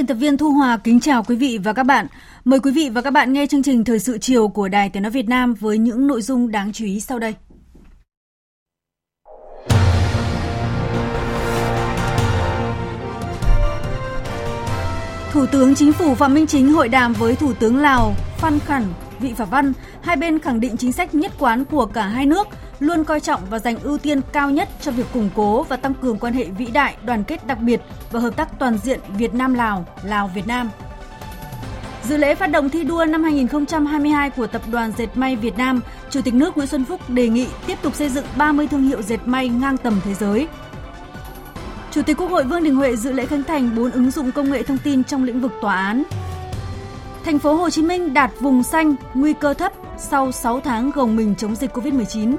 Biên tập viên Thu Hòa kính chào quý vị và các bạn. Mời quý vị và các bạn nghe chương trình Thời sự chiều của Đài Tiếng Nói Việt Nam với những nội dung đáng chú ý sau đây. Thủ tướng Chính phủ Phạm Minh Chính hội đàm với Thủ tướng Lào Phan Khẩn Vị Phả Văn, hai bên khẳng định chính sách nhất quán của cả hai nước luôn coi trọng và dành ưu tiên cao nhất cho việc củng cố và tăng cường quan hệ vĩ đại, đoàn kết đặc biệt và hợp tác toàn diện Việt Nam Lào, Lào Việt Nam. Dự lễ phát động thi đua năm 2022 của Tập đoàn Dệt may Việt Nam, Chủ tịch nước Nguyễn Xuân Phúc đề nghị tiếp tục xây dựng 30 thương hiệu dệt may ngang tầm thế giới. Chủ tịch Quốc hội Vương Đình Huệ dự lễ khánh thành 4 ứng dụng công nghệ thông tin trong lĩnh vực tòa án. Thành phố Hồ Chí Minh đạt vùng xanh, nguy cơ thấp sau 6 tháng gồng mình chống dịch Covid-19.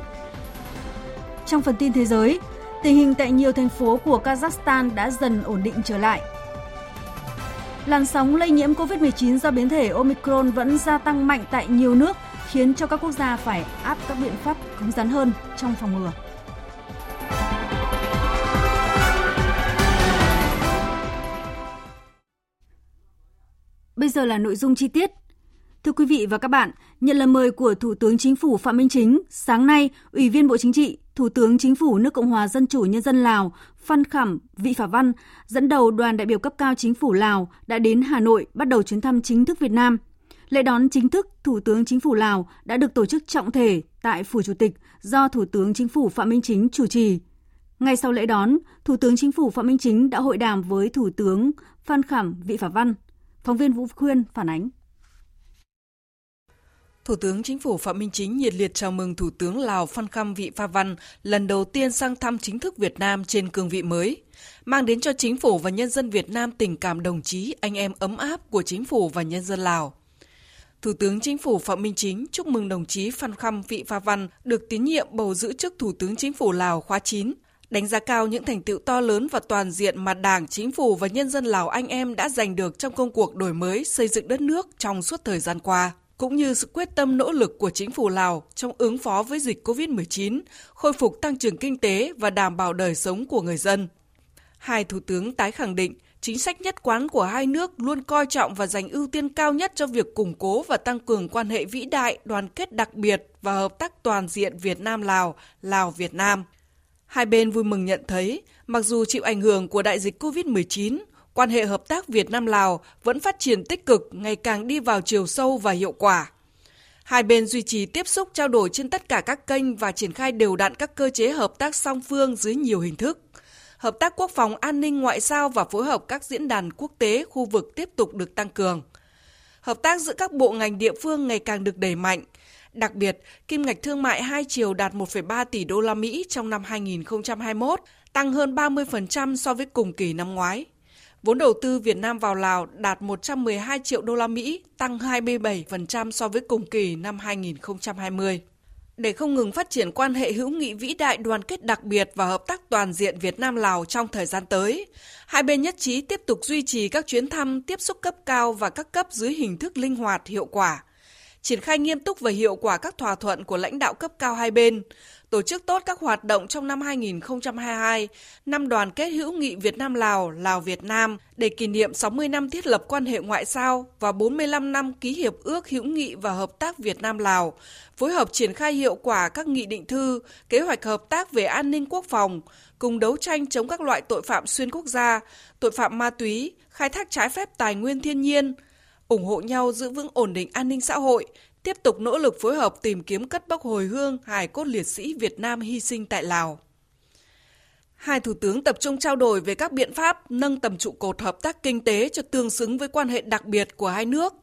Trong phần tin thế giới, tình hình tại nhiều thành phố của Kazakhstan đã dần ổn định trở lại. Làn sóng lây nhiễm COVID-19 do biến thể Omicron vẫn gia tăng mạnh tại nhiều nước, khiến cho các quốc gia phải áp các biện pháp cứng rắn hơn trong phòng ngừa. Bây giờ là nội dung chi tiết. Thưa quý vị và các bạn, nhận lời mời của Thủ tướng Chính phủ Phạm Minh Chính, sáng nay, Ủy viên Bộ Chính trị, Thủ tướng Chính phủ nước Cộng hòa Dân chủ Nhân dân Lào Phan Khảm Vị Phả Văn dẫn đầu đoàn đại biểu cấp cao Chính phủ Lào đã đến Hà Nội bắt đầu chuyến thăm chính thức Việt Nam. Lễ đón chính thức Thủ tướng Chính phủ Lào đã được tổ chức trọng thể tại Phủ Chủ tịch do Thủ tướng Chính phủ Phạm Minh Chính chủ trì. Ngay sau lễ đón, Thủ tướng Chính phủ Phạm Minh Chính đã hội đàm với Thủ tướng Phan Khảm Vị Phả Văn. Phóng viên Vũ Khuyên phản ánh. Thủ tướng Chính phủ Phạm Minh Chính nhiệt liệt chào mừng Thủ tướng Lào Phan Khăm Vị Pha Văn lần đầu tiên sang thăm chính thức Việt Nam trên cương vị mới, mang đến cho Chính phủ và nhân dân Việt Nam tình cảm đồng chí, anh em ấm áp của Chính phủ và nhân dân Lào. Thủ tướng Chính phủ Phạm Minh Chính chúc mừng đồng chí Phan Khăm Vị Pha Văn được tín nhiệm bầu giữ chức Thủ tướng Chính phủ Lào khóa 9, đánh giá cao những thành tựu to lớn và toàn diện mà Đảng, Chính phủ và nhân dân Lào anh em đã giành được trong công cuộc đổi mới xây dựng đất nước trong suốt thời gian qua cũng như sự quyết tâm nỗ lực của chính phủ Lào trong ứng phó với dịch COVID-19, khôi phục tăng trưởng kinh tế và đảm bảo đời sống của người dân. Hai thủ tướng tái khẳng định chính sách nhất quán của hai nước luôn coi trọng và dành ưu tiên cao nhất cho việc củng cố và tăng cường quan hệ vĩ đại, đoàn kết đặc biệt và hợp tác toàn diện Việt Nam Lào, Lào Việt Nam. Hai bên vui mừng nhận thấy, mặc dù chịu ảnh hưởng của đại dịch COVID-19, quan hệ hợp tác Việt Nam Lào vẫn phát triển tích cực, ngày càng đi vào chiều sâu và hiệu quả. Hai bên duy trì tiếp xúc trao đổi trên tất cả các kênh và triển khai đều đặn các cơ chế hợp tác song phương dưới nhiều hình thức. Hợp tác quốc phòng an ninh ngoại giao và phối hợp các diễn đàn quốc tế khu vực tiếp tục được tăng cường. Hợp tác giữa các bộ ngành địa phương ngày càng được đẩy mạnh. Đặc biệt, kim ngạch thương mại hai chiều đạt 1,3 tỷ đô la Mỹ trong năm 2021, tăng hơn 30% so với cùng kỳ năm ngoái. Vốn đầu tư Việt Nam vào Lào đạt 112 triệu đô la Mỹ, tăng 27% so với cùng kỳ năm 2020. Để không ngừng phát triển quan hệ hữu nghị vĩ đại đoàn kết đặc biệt và hợp tác toàn diện Việt Nam Lào trong thời gian tới, hai bên nhất trí tiếp tục duy trì các chuyến thăm tiếp xúc cấp cao và các cấp dưới hình thức linh hoạt hiệu quả, triển khai nghiêm túc và hiệu quả các thỏa thuận của lãnh đạo cấp cao hai bên, tổ chức tốt các hoạt động trong năm 2022, năm đoàn kết hữu nghị Việt Nam Lào, Lào Việt Nam để kỷ niệm 60 năm thiết lập quan hệ ngoại giao và 45 năm ký hiệp ước hữu nghị và hợp tác Việt Nam Lào, phối hợp triển khai hiệu quả các nghị định thư, kế hoạch hợp tác về an ninh quốc phòng, cùng đấu tranh chống các loại tội phạm xuyên quốc gia, tội phạm ma túy, khai thác trái phép tài nguyên thiên nhiên, ủng hộ nhau giữ vững ổn định an ninh xã hội, tiếp tục nỗ lực phối hợp tìm kiếm cất bốc hồi hương hài cốt liệt sĩ Việt Nam hy sinh tại Lào. Hai thủ tướng tập trung trao đổi về các biện pháp nâng tầm trụ cột hợp tác kinh tế cho tương xứng với quan hệ đặc biệt của hai nước,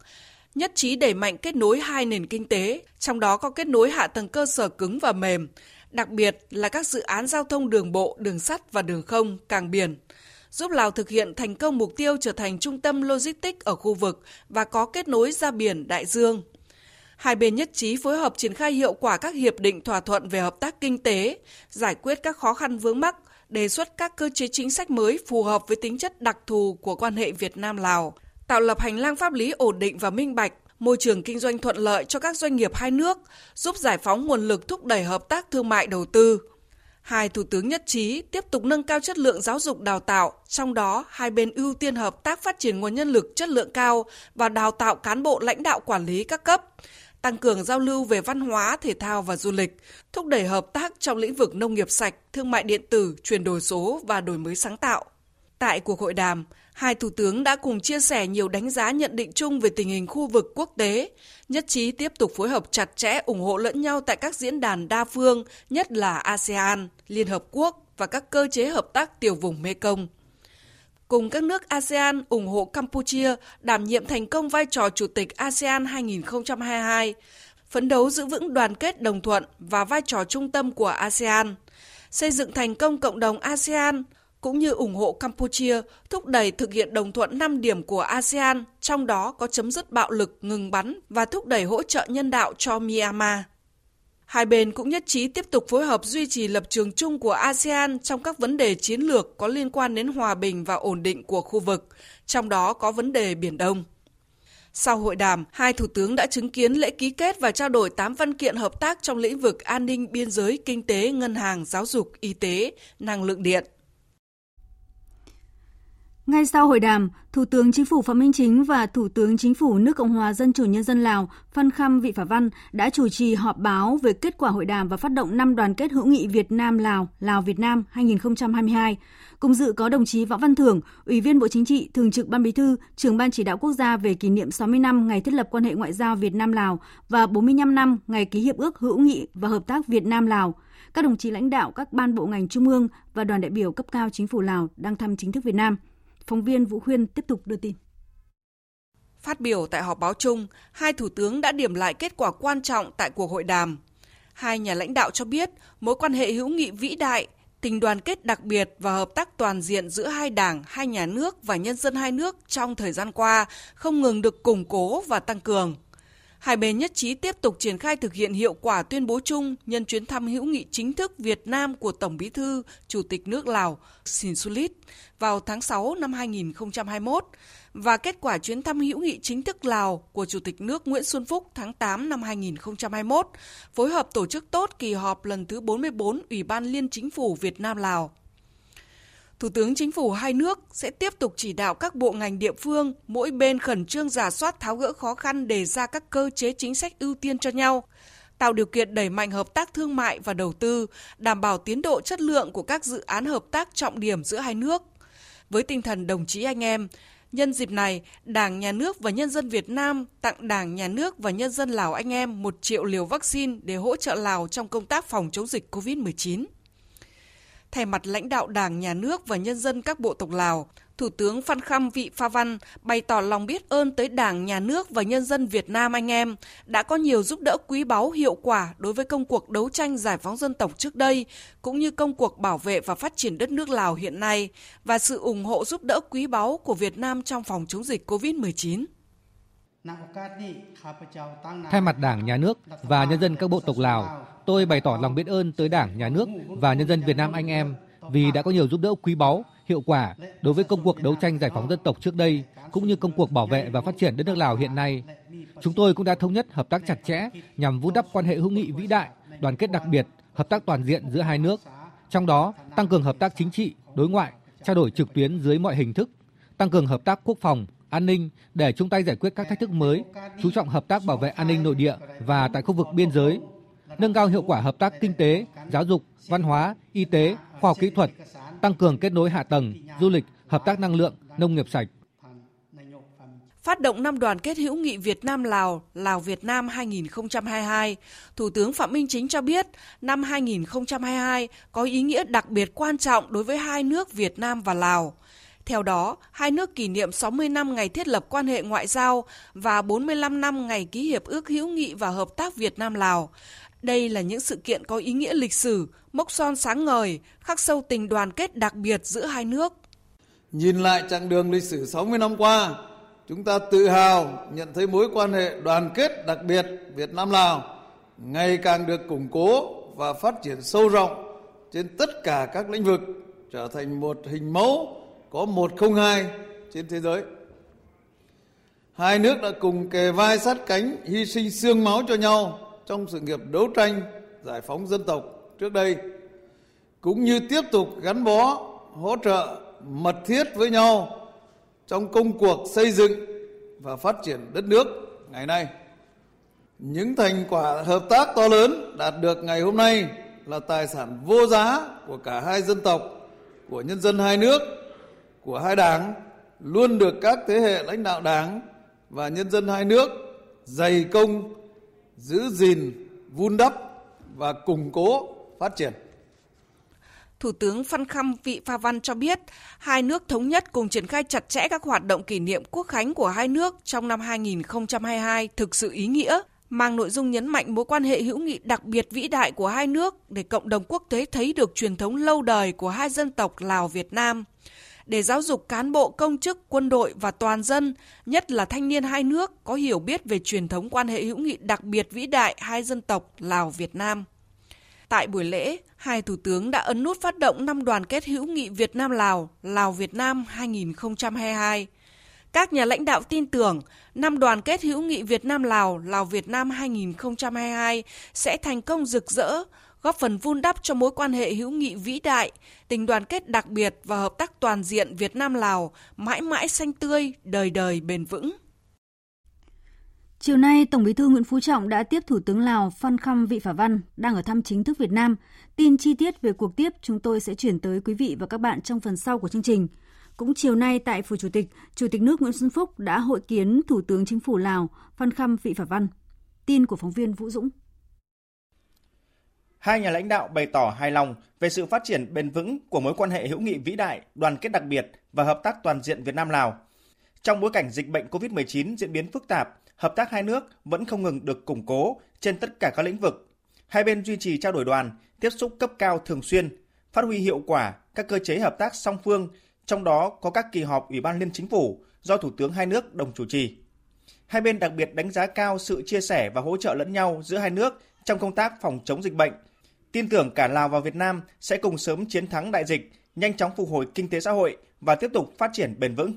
nhất trí đẩy mạnh kết nối hai nền kinh tế, trong đó có kết nối hạ tầng cơ sở cứng và mềm, đặc biệt là các dự án giao thông đường bộ, đường sắt và đường không, cảng biển, giúp Lào thực hiện thành công mục tiêu trở thành trung tâm logistics ở khu vực và có kết nối ra biển Đại Dương. Hai bên nhất trí phối hợp triển khai hiệu quả các hiệp định thỏa thuận về hợp tác kinh tế, giải quyết các khó khăn vướng mắc, đề xuất các cơ chế chính sách mới phù hợp với tính chất đặc thù của quan hệ Việt Nam-Lào, tạo lập hành lang pháp lý ổn định và minh bạch, môi trường kinh doanh thuận lợi cho các doanh nghiệp hai nước, giúp giải phóng nguồn lực thúc đẩy hợp tác thương mại đầu tư. Hai thủ tướng nhất trí tiếp tục nâng cao chất lượng giáo dục đào tạo, trong đó hai bên ưu tiên hợp tác phát triển nguồn nhân lực chất lượng cao và đào tạo cán bộ lãnh đạo quản lý các cấp, tăng cường giao lưu về văn hóa, thể thao và du lịch, thúc đẩy hợp tác trong lĩnh vực nông nghiệp sạch, thương mại điện tử, chuyển đổi số và đổi mới sáng tạo. Tại cuộc hội đàm, hai thủ tướng đã cùng chia sẻ nhiều đánh giá nhận định chung về tình hình khu vực quốc tế, nhất trí tiếp tục phối hợp chặt chẽ ủng hộ lẫn nhau tại các diễn đàn đa phương, nhất là ASEAN, Liên Hợp Quốc và các cơ chế hợp tác tiểu vùng Mekong. Cùng các nước ASEAN ủng hộ Campuchia đảm nhiệm thành công vai trò Chủ tịch ASEAN 2022, phấn đấu giữ vững đoàn kết đồng thuận và vai trò trung tâm của ASEAN, xây dựng thành công cộng đồng ASEAN, cũng như ủng hộ Campuchia thúc đẩy thực hiện đồng thuận 5 điểm của ASEAN, trong đó có chấm dứt bạo lực, ngừng bắn và thúc đẩy hỗ trợ nhân đạo cho Myanmar. Hai bên cũng nhất trí tiếp tục phối hợp duy trì lập trường chung của ASEAN trong các vấn đề chiến lược có liên quan đến hòa bình và ổn định của khu vực, trong đó có vấn đề Biển Đông. Sau hội đàm, hai thủ tướng đã chứng kiến lễ ký kết và trao đổi 8 văn kiện hợp tác trong lĩnh vực an ninh biên giới, kinh tế, ngân hàng, giáo dục, y tế, năng lượng điện. Ngay sau hội đàm, Thủ tướng Chính phủ Phạm Minh Chính và Thủ tướng Chính phủ nước Cộng hòa Dân chủ Nhân dân Lào Phan Khăm Vị Phả Văn đã chủ trì họp báo về kết quả hội đàm và phát động năm đoàn kết hữu nghị Việt Nam-Lào, Lào-Việt Nam 2022. Cùng dự có đồng chí Võ Văn Thưởng, Ủy viên Bộ Chính trị, Thường trực Ban Bí thư, Trưởng Ban Chỉ đạo Quốc gia về kỷ niệm 60 năm ngày thiết lập quan hệ ngoại giao Việt Nam-Lào và 45 năm ngày ký hiệp ước hữu nghị và hợp tác Việt Nam-Lào. Các đồng chí lãnh đạo các ban bộ ngành trung ương và đoàn đại biểu cấp cao chính phủ Lào đang thăm chính thức Việt Nam – Phóng viên Vũ Huyên tiếp tục đưa tin. Phát biểu tại họp báo chung, hai thủ tướng đã điểm lại kết quả quan trọng tại cuộc hội đàm. Hai nhà lãnh đạo cho biết mối quan hệ hữu nghị vĩ đại, tình đoàn kết đặc biệt và hợp tác toàn diện giữa hai đảng, hai nhà nước và nhân dân hai nước trong thời gian qua không ngừng được củng cố và tăng cường. Hai bên nhất trí tiếp tục triển khai thực hiện hiệu quả tuyên bố chung nhân chuyến thăm hữu nghị chính thức Việt Nam của Tổng Bí thư, Chủ tịch nước Lào Sinsulit vào tháng 6 năm 2021 và kết quả chuyến thăm hữu nghị chính thức Lào của Chủ tịch nước Nguyễn Xuân Phúc tháng 8 năm 2021, phối hợp tổ chức tốt kỳ họp lần thứ 44 Ủy ban Liên Chính phủ Việt Nam Lào. Thủ tướng Chính phủ hai nước sẽ tiếp tục chỉ đạo các bộ ngành địa phương mỗi bên khẩn trương giả soát tháo gỡ khó khăn đề ra các cơ chế chính sách ưu tiên cho nhau, tạo điều kiện đẩy mạnh hợp tác thương mại và đầu tư, đảm bảo tiến độ chất lượng của các dự án hợp tác trọng điểm giữa hai nước. Với tinh thần đồng chí anh em, nhân dịp này, Đảng, Nhà nước và nhân dân Việt Nam tặng Đảng, Nhà nước và nhân dân Lào anh em 1 triệu liều vaccine để hỗ trợ Lào trong công tác phòng chống dịch COVID-19. Thay mặt lãnh đạo Đảng, Nhà nước và nhân dân các bộ tộc Lào, Thủ tướng Phan khâm Vị Pha Văn bày tỏ lòng biết ơn tới Đảng, Nhà nước và nhân dân Việt Nam anh em đã có nhiều giúp đỡ quý báu hiệu quả đối với công cuộc đấu tranh giải phóng dân tộc trước đây, cũng như công cuộc bảo vệ và phát triển đất nước Lào hiện nay và sự ủng hộ giúp đỡ quý báu của Việt Nam trong phòng chống dịch COVID-19. Thay mặt Đảng, Nhà nước và nhân dân các bộ tộc Lào, tôi bày tỏ lòng biết ơn tới Đảng, Nhà nước và nhân dân Việt Nam anh em vì đã có nhiều giúp đỡ quý báu, hiệu quả đối với công cuộc đấu tranh giải phóng dân tộc trước đây, cũng như công cuộc bảo vệ và phát triển đất nước Lào hiện nay. Chúng tôi cũng đã thống nhất hợp tác chặt chẽ nhằm vun đắp quan hệ hữu nghị vĩ đại, đoàn kết đặc biệt, hợp tác toàn diện giữa hai nước. Trong đó, tăng cường hợp tác chính trị, đối ngoại, trao đổi trực tuyến dưới mọi hình thức, tăng cường hợp tác quốc phòng, an ninh để chung tay giải quyết các thách thức mới, chú trọng hợp tác bảo vệ an ninh nội địa và tại khu vực biên giới, nâng cao hiệu quả hợp tác kinh tế, giáo dục, văn hóa, y tế, khoa học kỹ thuật, tăng cường kết nối hạ tầng, du lịch, hợp tác năng lượng, nông nghiệp sạch. phát động năm đoàn kết hữu nghị Việt Nam Lào, Lào Việt Nam 2022, Thủ tướng Phạm Minh Chính cho biết năm 2022 có ý nghĩa đặc biệt quan trọng đối với hai nước Việt Nam và Lào. Theo đó, hai nước kỷ niệm 60 năm ngày thiết lập quan hệ ngoại giao và 45 năm ngày ký hiệp ước hữu nghị và hợp tác Việt Nam Lào. Đây là những sự kiện có ý nghĩa lịch sử, mốc son sáng ngời, khắc sâu tình đoàn kết đặc biệt giữa hai nước. Nhìn lại chặng đường lịch sử 60 năm qua, chúng ta tự hào nhận thấy mối quan hệ đoàn kết đặc biệt Việt Nam Lào ngày càng được củng cố và phát triển sâu rộng trên tất cả các lĩnh vực trở thành một hình mẫu có 102 trên thế giới. Hai nước đã cùng kề vai sát cánh hy sinh xương máu cho nhau trong sự nghiệp đấu tranh giải phóng dân tộc trước đây cũng như tiếp tục gắn bó hỗ trợ mật thiết với nhau trong công cuộc xây dựng và phát triển đất nước ngày nay. Những thành quả hợp tác to lớn đạt được ngày hôm nay là tài sản vô giá của cả hai dân tộc, của nhân dân hai nước, của hai đảng, luôn được các thế hệ lãnh đạo đảng và nhân dân hai nước dày công giữ gìn, vun đắp và củng cố phát triển. Thủ tướng Phan Khâm Vị Pha Văn cho biết, hai nước thống nhất cùng triển khai chặt chẽ các hoạt động kỷ niệm quốc khánh của hai nước trong năm 2022 thực sự ý nghĩa, mang nội dung nhấn mạnh mối quan hệ hữu nghị đặc biệt vĩ đại của hai nước để cộng đồng quốc tế thấy được truyền thống lâu đời của hai dân tộc Lào Việt Nam để giáo dục cán bộ công chức, quân đội và toàn dân, nhất là thanh niên hai nước có hiểu biết về truyền thống quan hệ hữu nghị đặc biệt vĩ đại hai dân tộc Lào Việt Nam. Tại buổi lễ, hai thủ tướng đã ấn nút phát động năm đoàn kết hữu nghị Việt Nam Lào, Lào Việt Nam 2022. Các nhà lãnh đạo tin tưởng năm đoàn kết hữu nghị Việt Nam Lào, Lào Việt Nam 2022 sẽ thành công rực rỡ, góp phần vun đắp cho mối quan hệ hữu nghị vĩ đại, tình đoàn kết đặc biệt và hợp tác toàn diện Việt Nam Lào mãi mãi xanh tươi, đời đời bền vững. Chiều nay, Tổng Bí thư Nguyễn Phú Trọng đã tiếp Thủ tướng Lào Phan Khăm Vị Phả Văn đang ở thăm chính thức Việt Nam. Tin chi tiết về cuộc tiếp chúng tôi sẽ chuyển tới quý vị và các bạn trong phần sau của chương trình. Cũng chiều nay tại Phủ Chủ tịch, Chủ tịch nước Nguyễn Xuân Phúc đã hội kiến Thủ tướng Chính phủ Lào Phan Khăm Vị Phả Văn. Tin của phóng viên Vũ Dũng. Hai nhà lãnh đạo bày tỏ hài lòng về sự phát triển bền vững của mối quan hệ hữu nghị vĩ đại, đoàn kết đặc biệt và hợp tác toàn diện Việt Nam Lào. Trong bối cảnh dịch bệnh COVID-19 diễn biến phức tạp, hợp tác hai nước vẫn không ngừng được củng cố trên tất cả các lĩnh vực. Hai bên duy trì trao đổi đoàn, tiếp xúc cấp cao thường xuyên, phát huy hiệu quả các cơ chế hợp tác song phương, trong đó có các kỳ họp Ủy ban Liên Chính phủ do Thủ tướng hai nước đồng chủ trì. Hai bên đặc biệt đánh giá cao sự chia sẻ và hỗ trợ lẫn nhau giữa hai nước trong công tác phòng chống dịch bệnh. Tin tưởng cả Lào và Việt Nam sẽ cùng sớm chiến thắng đại dịch, nhanh chóng phục hồi kinh tế xã hội và tiếp tục phát triển bền vững.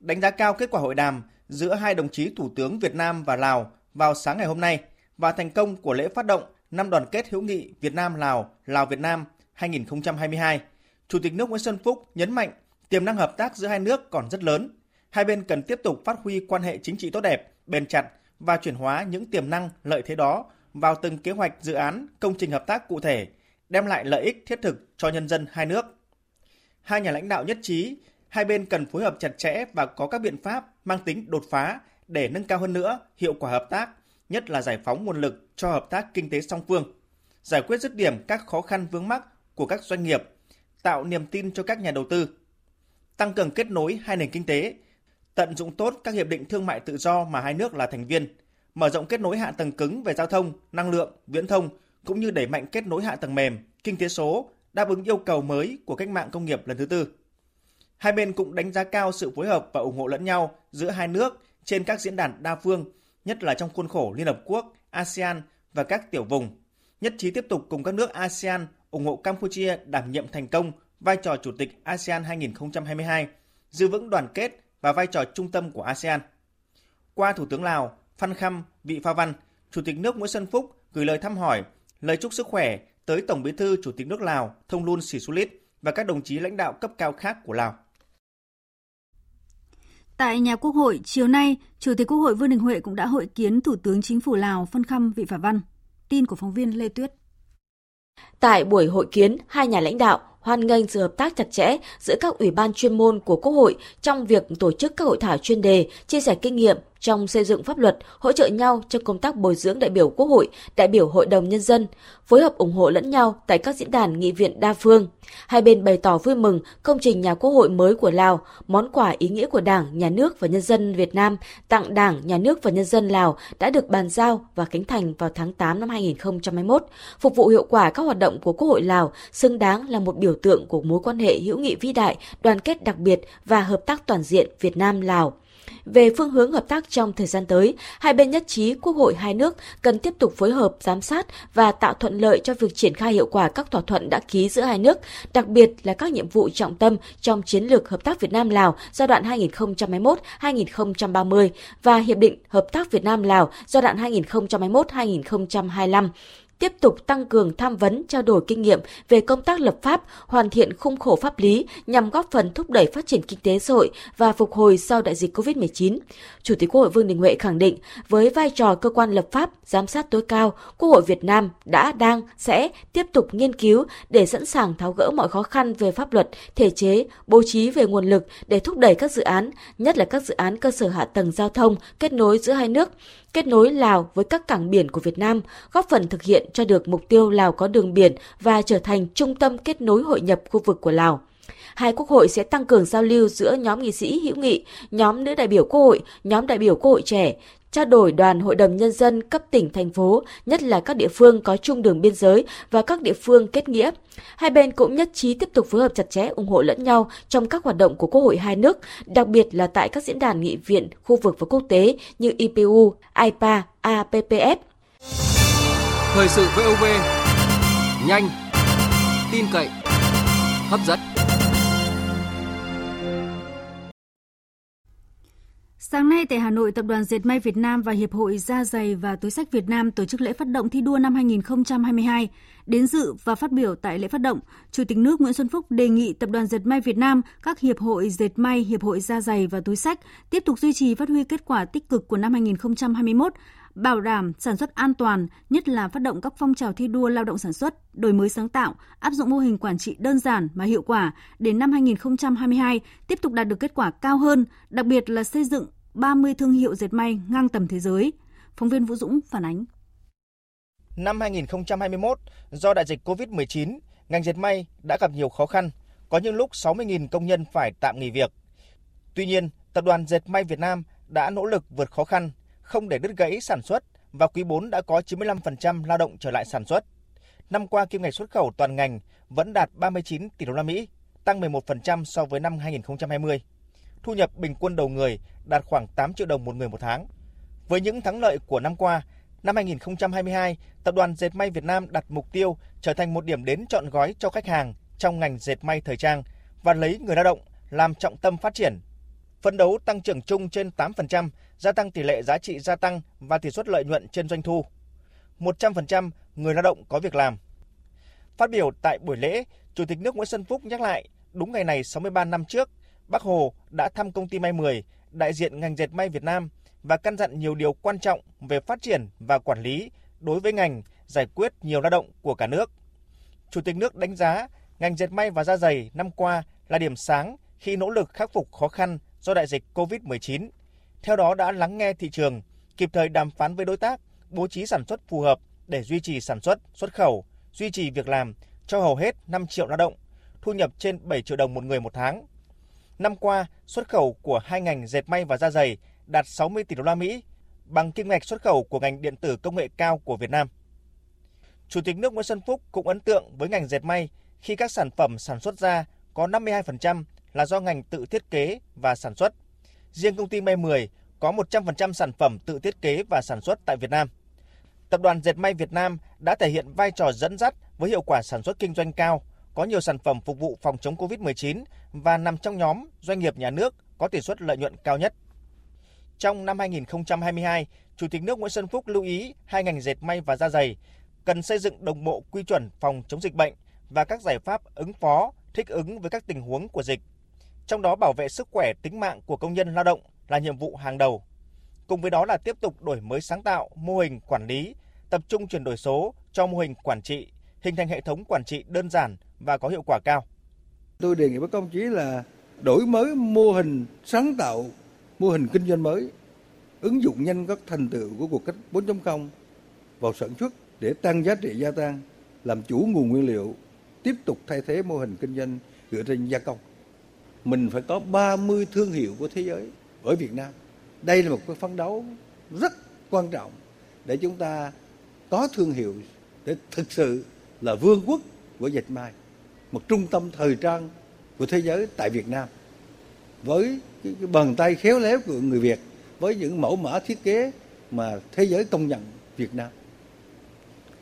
Đánh giá cao kết quả hội đàm giữa hai đồng chí Thủ tướng Việt Nam và Lào vào sáng ngày hôm nay và thành công của lễ phát động năm đoàn kết hữu nghị Việt Nam Lào, Lào Việt Nam 2022. Chủ tịch nước Nguyễn Xuân Phúc nhấn mạnh tiềm năng hợp tác giữa hai nước còn rất lớn. Hai bên cần tiếp tục phát huy quan hệ chính trị tốt đẹp, bền chặt và chuyển hóa những tiềm năng lợi thế đó vào từng kế hoạch dự án, công trình hợp tác cụ thể, đem lại lợi ích thiết thực cho nhân dân hai nước. Hai nhà lãnh đạo nhất trí, hai bên cần phối hợp chặt chẽ và có các biện pháp mang tính đột phá để nâng cao hơn nữa hiệu quả hợp tác, nhất là giải phóng nguồn lực cho hợp tác kinh tế song phương, giải quyết dứt điểm các khó khăn vướng mắc của các doanh nghiệp, tạo niềm tin cho các nhà đầu tư, tăng cường kết nối hai nền kinh tế, tận dụng tốt các hiệp định thương mại tự do mà hai nước là thành viên, mở rộng kết nối hạ tầng cứng về giao thông, năng lượng, viễn thông cũng như đẩy mạnh kết nối hạ tầng mềm, kinh tế số đáp ứng yêu cầu mới của cách mạng công nghiệp lần thứ tư. Hai bên cũng đánh giá cao sự phối hợp và ủng hộ lẫn nhau giữa hai nước trên các diễn đàn đa phương, nhất là trong khuôn khổ Liên Hợp Quốc, ASEAN và các tiểu vùng. Nhất trí tiếp tục cùng các nước ASEAN ủng hộ Campuchia đảm nhiệm thành công vai trò Chủ tịch ASEAN 2022, giữ vững đoàn kết và vai trò trung tâm của ASEAN. Qua Thủ tướng Lào, Phan Khăm, Vị Pha Văn, Chủ tịch nước Nguyễn Xuân Phúc gửi lời thăm hỏi, lời chúc sức khỏe tới Tổng Bí thư Chủ tịch nước Lào Thông Luân Sĩ Xu Lít và các đồng chí lãnh đạo cấp cao khác của Lào. Tại nhà Quốc hội, chiều nay, Chủ tịch Quốc hội Vương Đình Huệ cũng đã hội kiến Thủ tướng Chính phủ Lào Phan Khăm Vị Phả Văn. Tin của phóng viên Lê Tuyết. Tại buổi hội kiến, hai nhà lãnh đạo hoan nghênh sự hợp tác chặt chẽ giữa các ủy ban chuyên môn của Quốc hội trong việc tổ chức các hội thảo chuyên đề, chia sẻ kinh nghiệm trong xây dựng pháp luật, hỗ trợ nhau trong công tác bồi dưỡng đại biểu Quốc hội, đại biểu Hội đồng Nhân dân, phối hợp ủng hộ lẫn nhau tại các diễn đàn nghị viện đa phương. Hai bên bày tỏ vui mừng công trình nhà Quốc hội mới của Lào, món quà ý nghĩa của Đảng, Nhà nước và Nhân dân Việt Nam tặng Đảng, Nhà nước và Nhân dân Lào đã được bàn giao và khánh thành vào tháng 8 năm 2021, phục vụ hiệu quả các hoạt động của Quốc hội Lào, xứng đáng là một biểu tượng của mối quan hệ hữu nghị vĩ đại, đoàn kết đặc biệt và hợp tác toàn diện Việt Nam-Lào. Về phương hướng hợp tác trong thời gian tới, hai bên nhất trí Quốc hội hai nước cần tiếp tục phối hợp, giám sát và tạo thuận lợi cho việc triển khai hiệu quả các thỏa thuận đã ký giữa hai nước, đặc biệt là các nhiệm vụ trọng tâm trong chiến lược hợp tác Việt Nam-Lào giai đoạn 2021-2030 và Hiệp định Hợp tác Việt Nam-Lào giai đoạn 2021-2025 tiếp tục tăng cường tham vấn trao đổi kinh nghiệm về công tác lập pháp, hoàn thiện khung khổ pháp lý nhằm góp phần thúc đẩy phát triển kinh tế xã hội và phục hồi sau đại dịch COVID-19. Chủ tịch Quốc hội Vương Đình Huệ khẳng định, với vai trò cơ quan lập pháp, giám sát tối cao, Quốc hội Việt Nam đã, đang, sẽ tiếp tục nghiên cứu để sẵn sàng tháo gỡ mọi khó khăn về pháp luật, thể chế, bố trí về nguồn lực để thúc đẩy các dự án, nhất là các dự án cơ sở hạ tầng giao thông kết nối giữa hai nước, kết nối Lào với các cảng biển của Việt Nam, góp phần thực hiện cho được mục tiêu Lào có đường biển và trở thành trung tâm kết nối hội nhập khu vực của Lào. Hai quốc hội sẽ tăng cường giao lưu giữa nhóm nghị sĩ hữu nghị, nhóm nữ đại biểu quốc hội, nhóm đại biểu quốc hội trẻ, trao đổi đoàn hội đồng nhân dân cấp tỉnh thành phố, nhất là các địa phương có chung đường biên giới và các địa phương kết nghĩa. Hai bên cũng nhất trí tiếp tục phối hợp chặt chẽ ủng hộ lẫn nhau trong các hoạt động của Quốc hội hai nước, đặc biệt là tại các diễn đàn nghị viện khu vực và quốc tế như IPU, IPA, APPF. Thời sự VOV nhanh, tin cậy, hấp dẫn. Sáng nay tại Hà Nội, Tập đoàn Dệt may Việt Nam và Hiệp hội Da giày và Túi sách Việt Nam tổ chức lễ phát động thi đua năm 2022. Đến dự và phát biểu tại lễ phát động, Chủ tịch nước Nguyễn Xuân Phúc đề nghị Tập đoàn Dệt may Việt Nam, các hiệp hội dệt may, hiệp hội da giày và túi sách tiếp tục duy trì phát huy kết quả tích cực của năm 2021, bảo đảm sản xuất an toàn, nhất là phát động các phong trào thi đua lao động sản xuất, đổi mới sáng tạo, áp dụng mô hình quản trị đơn giản mà hiệu quả để năm 2022 tiếp tục đạt được kết quả cao hơn, đặc biệt là xây dựng 30 thương hiệu dệt may ngang tầm thế giới. Phóng viên Vũ Dũng phản ánh. Năm 2021, do đại dịch COVID-19, ngành dệt may đã gặp nhiều khó khăn, có những lúc 60.000 công nhân phải tạm nghỉ việc. Tuy nhiên, Tập đoàn Dệt may Việt Nam đã nỗ lực vượt khó khăn, không để đứt gãy sản xuất và quý 4 đã có 95% lao động trở lại sản xuất. Năm qua kim ngạch xuất khẩu toàn ngành vẫn đạt 39 tỷ đô la Mỹ, tăng 11% so với năm 2020. Thu nhập bình quân đầu người đạt khoảng 8 triệu đồng một người một tháng. Với những thắng lợi của năm qua, năm 2022, Tập đoàn Dệt may Việt Nam đặt mục tiêu trở thành một điểm đến chọn gói cho khách hàng trong ngành dệt may thời trang và lấy người lao động làm trọng tâm phát triển. Phấn đấu tăng trưởng chung trên 8%, gia tăng tỷ lệ giá trị gia tăng và tỷ suất lợi nhuận trên doanh thu. 100% người lao động có việc làm. Phát biểu tại buổi lễ, Chủ tịch nước Nguyễn Xuân Phúc nhắc lại, đúng ngày này 63 năm trước, Bác Hồ đã thăm công ty May 10, đại diện ngành dệt may Việt Nam và căn dặn nhiều điều quan trọng về phát triển và quản lý đối với ngành giải quyết nhiều lao động của cả nước. Chủ tịch nước đánh giá ngành dệt may và da giày năm qua là điểm sáng khi nỗ lực khắc phục khó khăn do đại dịch COVID-19. Theo đó đã lắng nghe thị trường, kịp thời đàm phán với đối tác, bố trí sản xuất phù hợp để duy trì sản xuất, xuất khẩu, duy trì việc làm cho hầu hết 5 triệu lao động, thu nhập trên 7 triệu đồng một người một tháng. Năm qua, xuất khẩu của hai ngành dệt may và da giày đạt 60 tỷ đô la Mỹ, bằng kim ngạch xuất khẩu của ngành điện tử công nghệ cao của Việt Nam. Chủ tịch nước Nguyễn Xuân Phúc cũng ấn tượng với ngành dệt may khi các sản phẩm sản xuất ra có 52% là do ngành tự thiết kế và sản xuất. Riêng công ty May 10 có 100% sản phẩm tự thiết kế và sản xuất tại Việt Nam. Tập đoàn Dệt may Việt Nam đã thể hiện vai trò dẫn dắt với hiệu quả sản xuất kinh doanh cao, có nhiều sản phẩm phục vụ phòng chống COVID-19 và nằm trong nhóm doanh nghiệp nhà nước có tỷ suất lợi nhuận cao nhất. Trong năm 2022, Chủ tịch nước Nguyễn Xuân Phúc lưu ý hai ngành dệt may và da giày cần xây dựng đồng bộ quy chuẩn phòng chống dịch bệnh và các giải pháp ứng phó, thích ứng với các tình huống của dịch. Trong đó bảo vệ sức khỏe tính mạng của công nhân lao động là nhiệm vụ hàng đầu. Cùng với đó là tiếp tục đổi mới sáng tạo mô hình quản lý, tập trung chuyển đổi số cho mô hình quản trị, hình thành hệ thống quản trị đơn giản và có hiệu quả cao. Tôi đề nghị với công chí là đổi mới mô hình sáng tạo, mô hình kinh doanh mới, ứng dụng nhanh các thành tựu của cuộc cách 4.0 vào sản xuất để tăng giá trị gia tăng, làm chủ nguồn nguyên liệu, tiếp tục thay thế mô hình kinh doanh dựa trên gia công. Mình phải có 30 thương hiệu của thế giới ở Việt Nam. Đây là một cái phấn đấu rất quan trọng để chúng ta có thương hiệu để thực sự là vương quốc của dệt may, một trung tâm thời trang của thế giới tại Việt Nam với cái, cái bàn tay khéo léo của người Việt với những mẫu mã thiết kế mà thế giới công nhận Việt Nam.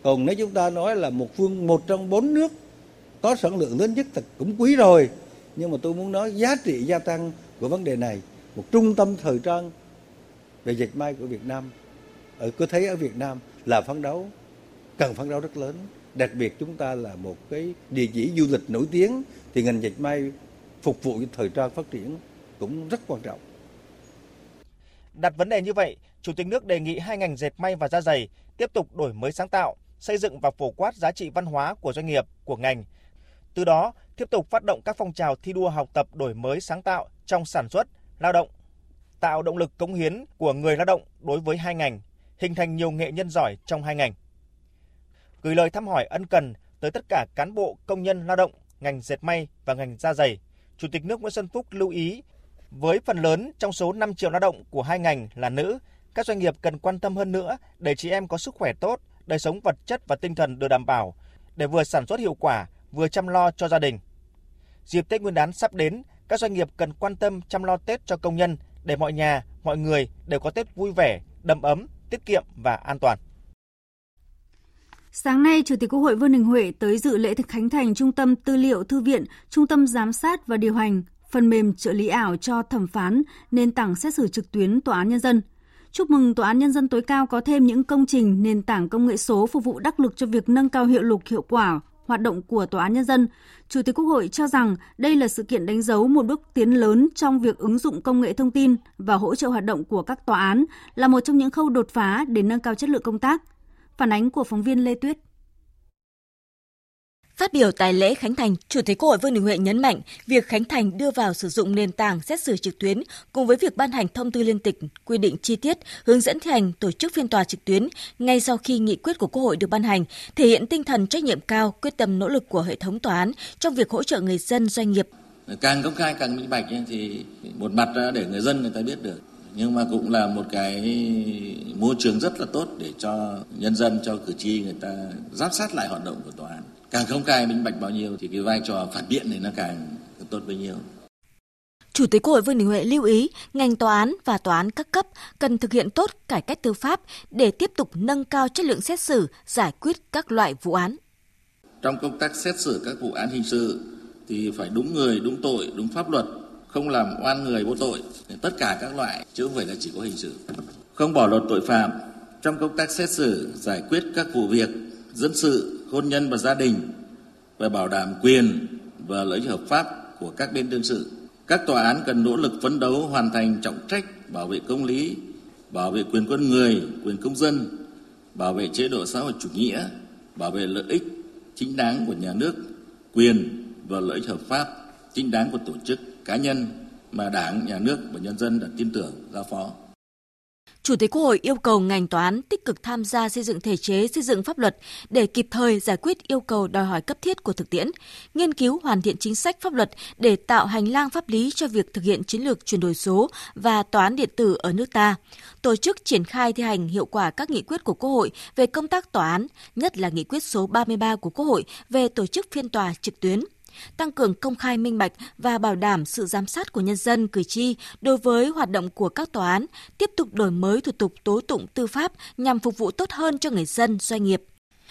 Còn nếu chúng ta nói là một phương một trong bốn nước có sản lượng lớn nhất thì cũng quý rồi. Nhưng mà tôi muốn nói giá trị gia tăng của vấn đề này, một trung tâm thời trang về dệt may của Việt Nam, ở cứ thấy ở Việt Nam là phấn đấu, cần phấn đấu rất lớn. Đặc biệt chúng ta là một cái địa chỉ du lịch nổi tiếng thì ngành dệt may phục vụ cho thời trang phát triển cũng rất quan trọng. Đặt vấn đề như vậy, Chủ tịch nước đề nghị hai ngành dệt may và da giày tiếp tục đổi mới sáng tạo, xây dựng và phổ quát giá trị văn hóa của doanh nghiệp, của ngành. Từ đó, tiếp tục phát động các phong trào thi đua học tập đổi mới sáng tạo trong sản xuất, lao động, tạo động lực cống hiến của người lao động đối với hai ngành, hình thành nhiều nghệ nhân giỏi trong hai ngành. Gửi lời thăm hỏi ân cần tới tất cả cán bộ, công nhân lao động ngành dệt may và ngành da giày, Chủ tịch nước Nguyễn Xuân Phúc lưu ý với phần lớn trong số 5 triệu lao động của hai ngành là nữ, các doanh nghiệp cần quan tâm hơn nữa để chị em có sức khỏe tốt, đời sống vật chất và tinh thần được đảm bảo, để vừa sản xuất hiệu quả, vừa chăm lo cho gia đình. Dịp Tết Nguyên đán sắp đến, các doanh nghiệp cần quan tâm chăm lo Tết cho công nhân để mọi nhà, mọi người đều có Tết vui vẻ, đầm ấm, tiết kiệm và an toàn. Sáng nay, Chủ tịch Quốc hội Vương Đình Huệ tới dự lễ thực khánh thành Trung tâm Tư liệu Thư viện, Trung tâm Giám sát và Điều hành, phần mềm trợ lý ảo cho thẩm phán, nền tảng xét xử trực tuyến Tòa án Nhân dân. Chúc mừng Tòa án Nhân dân tối cao có thêm những công trình nền tảng công nghệ số phục vụ đắc lực cho việc nâng cao hiệu lực hiệu quả hoạt động của Tòa án Nhân dân. Chủ tịch Quốc hội cho rằng đây là sự kiện đánh dấu một bước tiến lớn trong việc ứng dụng công nghệ thông tin và hỗ trợ hoạt động của các tòa án, là một trong những khâu đột phá để nâng cao chất lượng công tác. Phản ánh của phóng viên Lê Tuyết. Phát biểu tại lễ khánh thành, Chủ tịch Quốc hội Vương Đình Huệ nhấn mạnh việc khánh thành đưa vào sử dụng nền tảng xét xử trực tuyến cùng với việc ban hành thông tư liên tịch quy định chi tiết hướng dẫn thi hành tổ chức phiên tòa trực tuyến ngay sau khi nghị quyết của Quốc hội được ban hành, thể hiện tinh thần trách nhiệm cao, quyết tâm nỗ lực của hệ thống tòa án trong việc hỗ trợ người dân doanh nghiệp. Càng công khai càng minh bạch thì một mặt để người dân người ta biết được nhưng mà cũng là một cái môi trường rất là tốt để cho nhân dân cho cử tri người ta giám sát lại hoạt động của tòa án càng công khai minh bạch bao nhiêu thì cái vai trò phản biện này nó càng tốt bấy nhiêu Chủ tịch Quốc hội Vương Đình Huệ lưu ý ngành tòa án và tòa án các cấp cần thực hiện tốt cải cách tư pháp để tiếp tục nâng cao chất lượng xét xử, giải quyết các loại vụ án. Trong công tác xét xử các vụ án hình sự thì phải đúng người, đúng tội, đúng pháp luật, không làm oan người vô tội, tất cả các loại chứ không phải là chỉ có hình sự. Không bỏ lọt tội phạm trong công tác xét xử, giải quyết các vụ việc dân sự, hôn nhân và gia đình và bảo đảm quyền và lợi ích hợp pháp của các bên đương sự. Các tòa án cần nỗ lực phấn đấu hoàn thành trọng trách bảo vệ công lý, bảo vệ quyền con người, quyền công dân, bảo vệ chế độ xã hội chủ nghĩa, bảo vệ lợi ích chính đáng của nhà nước, quyền và lợi ích hợp pháp chính đáng của tổ chức cá nhân mà Đảng, Nhà nước và nhân dân đã tin tưởng giao phó. Chủ tịch Quốc hội yêu cầu ngành tòa án tích cực tham gia xây dựng thể chế, xây dựng pháp luật để kịp thời giải quyết yêu cầu đòi hỏi cấp thiết của thực tiễn, nghiên cứu hoàn thiện chính sách pháp luật để tạo hành lang pháp lý cho việc thực hiện chiến lược chuyển đổi số và tòa án điện tử ở nước ta, tổ chức triển khai thi hành hiệu quả các nghị quyết của Quốc hội về công tác tòa án, nhất là nghị quyết số 33 của Quốc hội về tổ chức phiên tòa trực tuyến tăng cường công khai minh bạch và bảo đảm sự giám sát của nhân dân cử tri đối với hoạt động của các tòa án, tiếp tục đổi mới thủ tục tố tụng tư pháp nhằm phục vụ tốt hơn cho người dân, doanh nghiệp.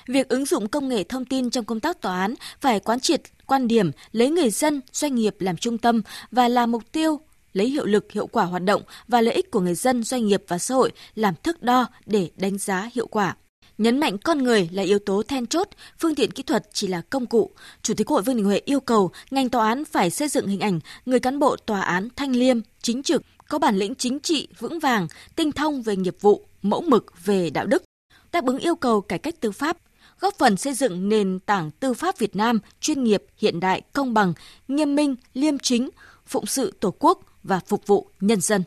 Việc ứng dụng công nghệ thông tin trong công tác tòa án phải quán triệt quan điểm lấy người dân, doanh nghiệp làm trung tâm và là mục tiêu lấy hiệu lực hiệu quả hoạt động và lợi ích của người dân, doanh nghiệp và xã hội làm thước đo để đánh giá hiệu quả. Nhấn mạnh con người là yếu tố then chốt, phương tiện kỹ thuật chỉ là công cụ. Chủ tịch Quốc hội Vương Đình Huệ yêu cầu ngành tòa án phải xây dựng hình ảnh người cán bộ tòa án thanh liêm, chính trực, có bản lĩnh chính trị vững vàng, tinh thông về nghiệp vụ, mẫu mực về đạo đức, đáp ứng yêu cầu cải cách tư pháp, góp phần xây dựng nền tảng tư pháp Việt Nam chuyên nghiệp, hiện đại, công bằng, nghiêm minh, liêm chính, phụng sự Tổ quốc và phục vụ nhân dân.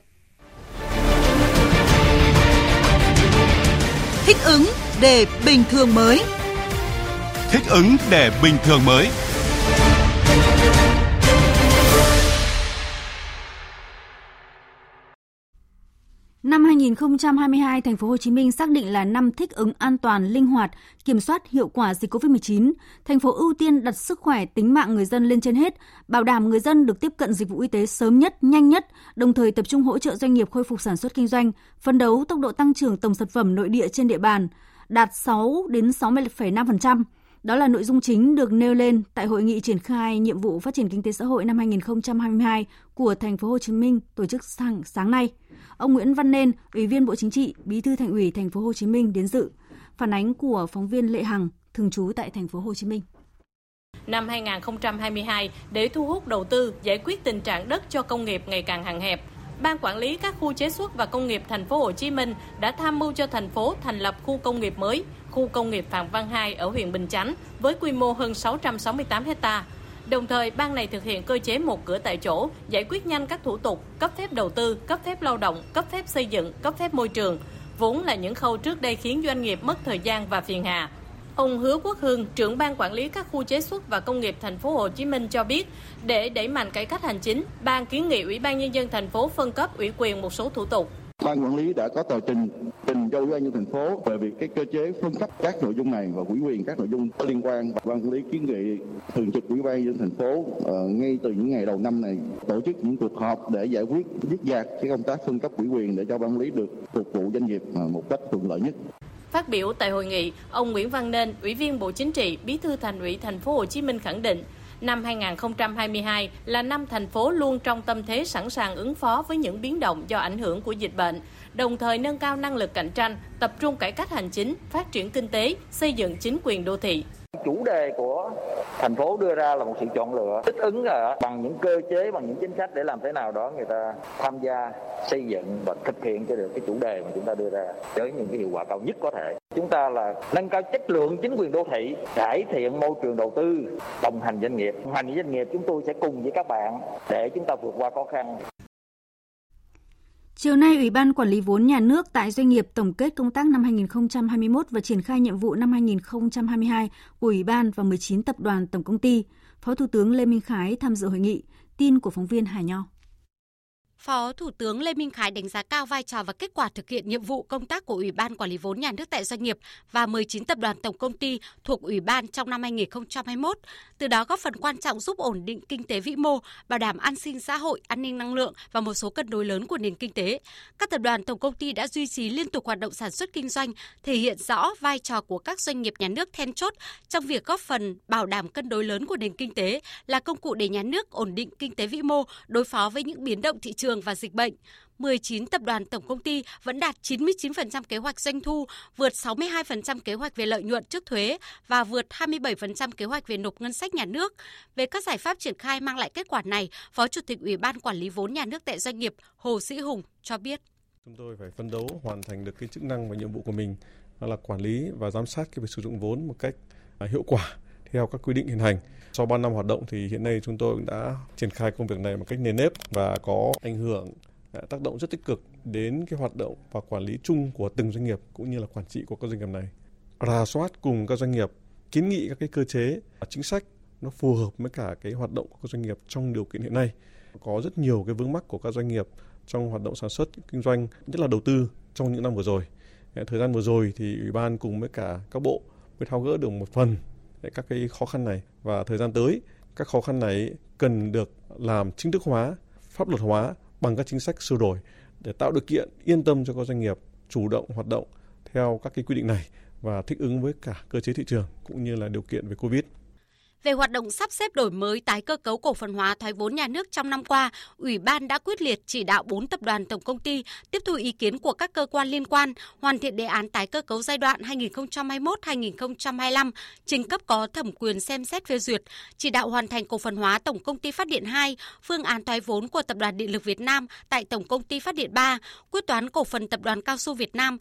Thích ứng để bình thường mới. Thích ứng để bình thường mới. Năm 2022, thành phố Hồ Chí Minh xác định là năm thích ứng an toàn, linh hoạt, kiểm soát hiệu quả dịch COVID-19. Thành phố ưu tiên đặt sức khỏe, tính mạng người dân lên trên hết, bảo đảm người dân được tiếp cận dịch vụ y tế sớm nhất, nhanh nhất, đồng thời tập trung hỗ trợ doanh nghiệp khôi phục sản xuất kinh doanh, phấn đấu tốc độ tăng trưởng tổng sản phẩm nội địa trên địa bàn đạt 6 đến 60,5%. Đó là nội dung chính được nêu lên tại hội nghị triển khai nhiệm vụ phát triển kinh tế xã hội năm 2022 của thành phố Hồ Chí Minh tổ chức sáng, sáng nay. Ông Nguyễn Văn Nên, Ủy viên Bộ Chính trị, Bí thư Thành ủy thành phố Hồ Chí Minh đến dự. Phản ánh của phóng viên Lệ Hằng, thường trú tại thành phố Hồ Chí Minh. Năm 2022, để thu hút đầu tư, giải quyết tình trạng đất cho công nghiệp ngày càng hạn hẹp, Ban quản lý các khu chế xuất và công nghiệp thành phố Hồ Chí Minh đã tham mưu cho thành phố thành lập khu công nghiệp mới, khu công nghiệp Phạm Văn Hai ở huyện Bình Chánh với quy mô hơn 668 ha. Đồng thời, ban này thực hiện cơ chế một cửa tại chỗ, giải quyết nhanh các thủ tục, cấp phép đầu tư, cấp phép lao động, cấp phép xây dựng, cấp phép môi trường, vốn là những khâu trước đây khiến doanh nghiệp mất thời gian và phiền hà. Ông Hứa Quốc Hưng, trưởng ban quản lý các khu chế xuất và công nghiệp thành phố Hồ Chí Minh cho biết, để đẩy mạnh cải cách hành chính, ban kiến nghị Ủy ban nhân dân thành phố phân cấp ủy quyền một số thủ tục. Ban quản lý đã có tờ trình trình cho Ủy ban nhân thành phố về việc cái cơ chế phân cấp các nội dung này và ủy quyền các nội dung có liên quan. Ban quản lý kiến nghị thường trực Ủy ban nhân thành phố uh, ngay từ những ngày đầu năm này tổ chức những cuộc họp để giải quyết dứt dạc cái công tác phân cấp ủy quyền để cho ban quản lý được phục vụ doanh nghiệp ờ, một cách thuận lợi nhất. Phát biểu tại hội nghị, ông Nguyễn Văn Nên, Ủy viên Bộ Chính trị, Bí thư Thành ủy Thành phố Hồ Chí Minh khẳng định, năm 2022 là năm thành phố luôn trong tâm thế sẵn sàng ứng phó với những biến động do ảnh hưởng của dịch bệnh, đồng thời nâng cao năng lực cạnh tranh, tập trung cải cách hành chính, phát triển kinh tế, xây dựng chính quyền đô thị. Chủ đề của thành phố đưa ra là một sự chọn lựa, thích ứng ở bằng những cơ chế, bằng những chính sách để làm thế nào đó người ta tham gia, xây dựng và thực hiện cho được cái chủ đề mà chúng ta đưa ra với những cái hiệu quả cao nhất có thể. Chúng ta là nâng cao chất lượng chính quyền đô thị, cải thiện môi trường đầu tư, đồng hành doanh nghiệp. Đồng hành doanh nghiệp, chúng tôi sẽ cùng với các bạn để chúng ta vượt qua khó khăn. Chiều nay, Ủy ban Quản lý vốn nhà nước tại doanh nghiệp tổng kết công tác năm 2021 và triển khai nhiệm vụ năm 2022 của Ủy ban và 19 tập đoàn tổng công ty. Phó Thủ tướng Lê Minh Khái tham dự hội nghị. Tin của phóng viên Hà Nho. Phó Thủ tướng Lê Minh Khái đánh giá cao vai trò và kết quả thực hiện nhiệm vụ công tác của Ủy ban Quản lý vốn nhà nước tại doanh nghiệp và 19 tập đoàn tổng công ty thuộc Ủy ban trong năm 2021, từ đó góp phần quan trọng giúp ổn định kinh tế vĩ mô, bảo đảm an sinh xã hội, an ninh năng lượng và một số cân đối lớn của nền kinh tế. Các tập đoàn tổng công ty đã duy trì liên tục hoạt động sản xuất kinh doanh, thể hiện rõ vai trò của các doanh nghiệp nhà nước then chốt trong việc góp phần bảo đảm cân đối lớn của nền kinh tế, là công cụ để nhà nước ổn định kinh tế vĩ mô, đối phó với những biến động thị trường và dịch bệnh. 19 tập đoàn tổng công ty vẫn đạt 99% kế hoạch doanh thu, vượt 62% kế hoạch về lợi nhuận trước thuế và vượt 27% kế hoạch về nộp ngân sách nhà nước. Về các giải pháp triển khai mang lại kết quả này, Phó Chủ tịch Ủy ban Quản lý vốn nhà nước tại doanh nghiệp Hồ Sĩ Hùng cho biết. Chúng tôi phải phân đấu hoàn thành được cái chức năng và nhiệm vụ của mình đó là quản lý và giám sát cái việc sử dụng vốn một cách à, hiệu quả theo các quy định hiện hành. Sau 3 năm hoạt động thì hiện nay chúng tôi cũng đã triển khai công việc này một cách nền nếp và có ảnh hưởng à, tác động rất tích cực đến cái hoạt động và quản lý chung của từng doanh nghiệp cũng như là quản trị của các doanh nghiệp này. Rà soát cùng các doanh nghiệp, kiến nghị các cái cơ chế chính sách nó phù hợp với cả cái hoạt động của các doanh nghiệp trong điều kiện hiện nay. Có rất nhiều cái vướng mắc của các doanh nghiệp trong hoạt động sản xuất kinh doanh, nhất là đầu tư trong những năm vừa rồi. Thời gian vừa rồi thì ủy ban cùng với cả các bộ mới tháo gỡ được một phần các cái khó khăn này và thời gian tới các khó khăn này cần được làm chính thức hóa, pháp luật hóa bằng các chính sách sửa đổi để tạo điều kiện yên tâm cho các doanh nghiệp chủ động hoạt động theo các cái quy định này và thích ứng với cả cơ chế thị trường cũng như là điều kiện về Covid. Về hoạt động sắp xếp đổi mới tái cơ cấu cổ phần hóa thoái vốn nhà nước trong năm qua, Ủy ban đã quyết liệt chỉ đạo 4 tập đoàn tổng công ty tiếp thu ý kiến của các cơ quan liên quan, hoàn thiện đề án tái cơ cấu giai đoạn 2021-2025, trình cấp có thẩm quyền xem xét phê duyệt, chỉ đạo hoàn thành cổ phần hóa Tổng công ty Phát điện 2, phương án thoái vốn của Tập đoàn Điện lực Việt Nam tại Tổng công ty Phát điện 3, quyết toán cổ phần Tập đoàn Cao su Việt Nam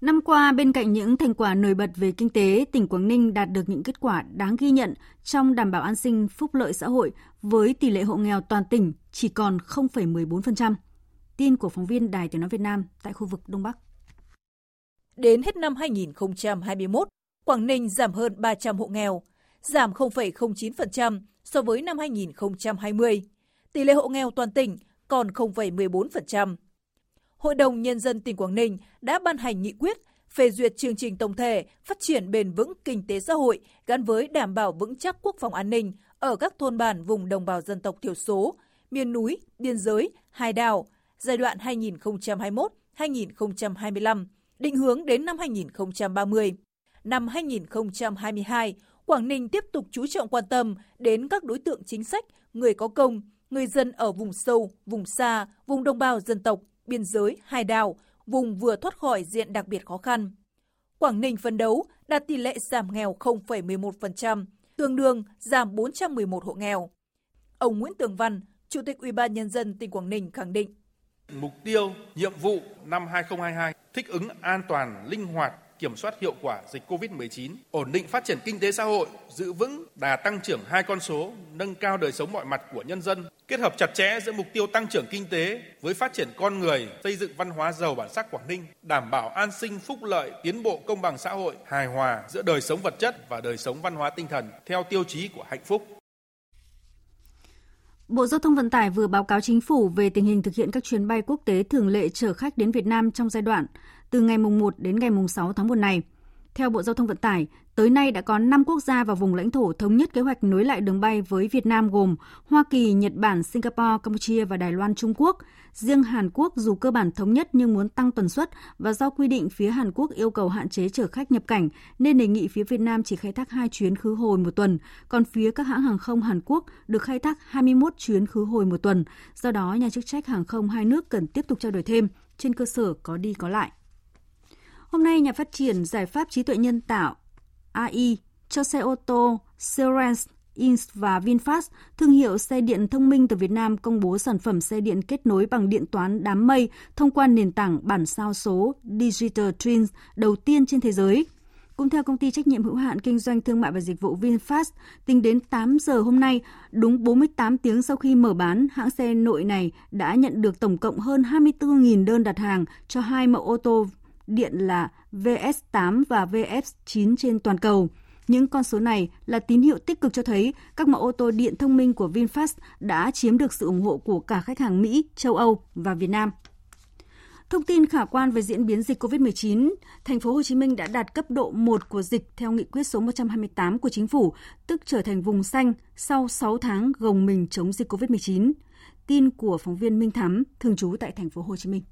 Năm qua, bên cạnh những thành quả nổi bật về kinh tế, tỉnh Quảng Ninh đạt được những kết quả đáng ghi nhận trong đảm bảo an sinh phúc lợi xã hội với tỷ lệ hộ nghèo toàn tỉnh chỉ còn 0,14%. Tin của phóng viên Đài Tiếng Nói Việt Nam tại khu vực Đông Bắc. Đến hết năm 2021, Quảng Ninh giảm hơn 300 hộ nghèo, giảm 0,09% so với năm 2020. Tỷ lệ hộ nghèo toàn tỉnh còn 0,14%. Hội đồng Nhân dân tỉnh Quảng Ninh đã ban hành nghị quyết phê duyệt chương trình tổng thể phát triển bền vững kinh tế xã hội gắn với đảm bảo vững chắc quốc phòng an ninh ở các thôn bản vùng đồng bào dân tộc thiểu số, miền núi, biên giới, hải đảo giai đoạn 2021-2025, định hướng đến năm 2030. Năm 2022, Quảng Ninh tiếp tục chú trọng quan tâm đến các đối tượng chính sách, người có công, người dân ở vùng sâu, vùng xa, vùng đồng bào dân tộc, biên giới, hải đảo, vùng vừa thoát khỏi diện đặc biệt khó khăn. Quảng Ninh phấn đấu đạt tỷ lệ giảm nghèo 0,11%, tương đương giảm 411 hộ nghèo. Ông Nguyễn Tường Văn, Chủ tịch Ủy ban nhân dân tỉnh Quảng Ninh khẳng định: Mục tiêu, nhiệm vụ năm 2022 thích ứng an toàn, linh hoạt, kiểm soát hiệu quả dịch COVID-19, ổn định phát triển kinh tế xã hội, giữ vững đà tăng trưởng hai con số, nâng cao đời sống mọi mặt của nhân dân, kết hợp chặt chẽ giữa mục tiêu tăng trưởng kinh tế với phát triển con người, xây dựng văn hóa giàu bản sắc Quảng Ninh, đảm bảo an sinh phúc lợi, tiến bộ công bằng xã hội, hài hòa giữa đời sống vật chất và đời sống văn hóa tinh thần theo tiêu chí của hạnh phúc. Bộ Giao thông Vận tải vừa báo cáo chính phủ về tình hình thực hiện các chuyến bay quốc tế thường lệ chở khách đến Việt Nam trong giai đoạn từ ngày mùng 1 đến ngày mùng 6 tháng 1 này. Theo Bộ Giao thông Vận tải, tới nay đã có 5 quốc gia và vùng lãnh thổ thống nhất kế hoạch nối lại đường bay với Việt Nam gồm Hoa Kỳ, Nhật Bản, Singapore, Campuchia và Đài Loan, Trung Quốc. Riêng Hàn Quốc dù cơ bản thống nhất nhưng muốn tăng tần suất và do quy định phía Hàn Quốc yêu cầu hạn chế chở khách nhập cảnh nên đề nghị phía Việt Nam chỉ khai thác 2 chuyến khứ hồi một tuần, còn phía các hãng hàng không Hàn Quốc được khai thác 21 chuyến khứ hồi một tuần. Do đó, nhà chức trách hàng không hai nước cần tiếp tục trao đổi thêm trên cơ sở có đi có lại. Hôm nay, nhà phát triển giải pháp trí tuệ nhân tạo AI cho xe ô tô Serens Inc và VinFast, thương hiệu xe điện thông minh từ Việt Nam công bố sản phẩm xe điện kết nối bằng điện toán đám mây thông qua nền tảng bản sao số Digital Twins đầu tiên trên thế giới. Cũng theo công ty trách nhiệm hữu hạn kinh doanh thương mại và dịch vụ VinFast, tính đến 8 giờ hôm nay, đúng 48 tiếng sau khi mở bán, hãng xe nội này đã nhận được tổng cộng hơn 24.000 đơn đặt hàng cho hai mẫu ô tô điện là VS8 và VS9 trên toàn cầu. Những con số này là tín hiệu tích cực cho thấy các mẫu ô tô điện thông minh của VinFast đã chiếm được sự ủng hộ của cả khách hàng Mỹ, châu Âu và Việt Nam. Thông tin khả quan về diễn biến dịch COVID-19, thành phố Hồ Chí Minh đã đạt cấp độ 1 của dịch theo nghị quyết số 128 của chính phủ, tức trở thành vùng xanh sau 6 tháng gồng mình chống dịch COVID-19. Tin của phóng viên Minh Thắm, thường trú tại thành phố Hồ Chí Minh.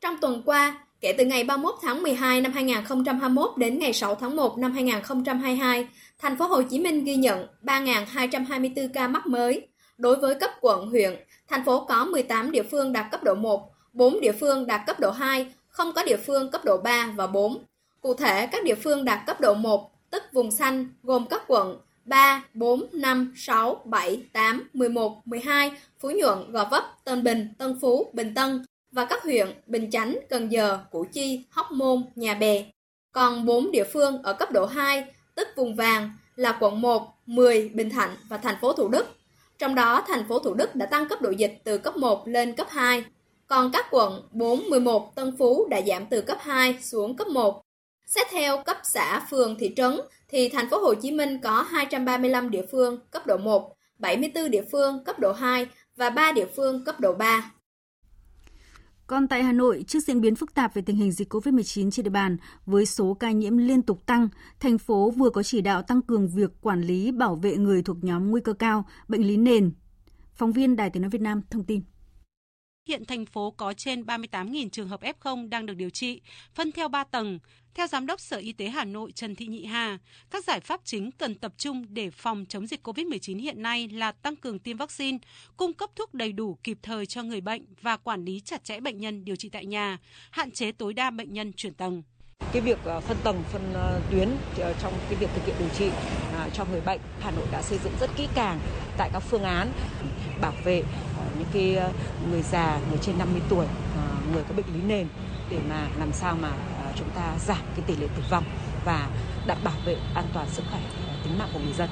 Trong tuần qua, Kể từ ngày 31 tháng 12 năm 2021 đến ngày 6 tháng 1 năm 2022, thành phố Hồ Chí Minh ghi nhận 3.224 ca mắc mới. Đối với cấp quận, huyện, thành phố có 18 địa phương đạt cấp độ 1, 4 địa phương đạt cấp độ 2, không có địa phương cấp độ 3 và 4. Cụ thể, các địa phương đạt cấp độ 1, tức vùng xanh, gồm các quận 3, 4, 5, 6, 7, 8, 11, 12, Phú Nhuận, Gò Vấp, Tân Bình, Tân Phú, Bình Tân, và các huyện Bình Chánh, Cần Giờ, Củ Chi, Hóc Môn, Nhà Bè. Còn 4 địa phương ở cấp độ 2, tức vùng vàng là quận 1, 10, Bình Thạnh và thành phố Thủ Đức. Trong đó, thành phố Thủ Đức đã tăng cấp độ dịch từ cấp 1 lên cấp 2. Còn các quận 4, 11, Tân Phú đã giảm từ cấp 2 xuống cấp 1. Xét theo cấp xã, phường, thị trấn thì thành phố Hồ Chí Minh có 235 địa phương cấp độ 1, 74 địa phương cấp độ 2 và 3 địa phương cấp độ 3. Còn tại Hà Nội, trước diễn biến phức tạp về tình hình dịch COVID-19 trên địa bàn với số ca nhiễm liên tục tăng, thành phố vừa có chỉ đạo tăng cường việc quản lý bảo vệ người thuộc nhóm nguy cơ cao, bệnh lý nền. Phóng viên Đài Tiếng nói Việt Nam thông tin. Hiện thành phố có trên 38.000 trường hợp F0 đang được điều trị, phân theo 3 tầng. Theo Giám đốc Sở Y tế Hà Nội Trần Thị Nhị Hà, các giải pháp chính cần tập trung để phòng chống dịch COVID-19 hiện nay là tăng cường tiêm vaccine, cung cấp thuốc đầy đủ kịp thời cho người bệnh và quản lý chặt chẽ bệnh nhân điều trị tại nhà, hạn chế tối đa bệnh nhân chuyển tầng cái việc ờ, phân tầng phân ờ, tuyến ờ, trong cái việc thực hiện điều trị à, cho người bệnh Hà Nội đã xây dựng rất kỹ càng tại các phương án bảo vệ những cái ờ, người già người trên 50 tuổi ờ, người có bệnh lý nền để mà làm sao mà ờ, chúng ta giảm cái tỷ lệ tử vong và đảm bảo vệ an toàn sức khỏe tính mạng của người dân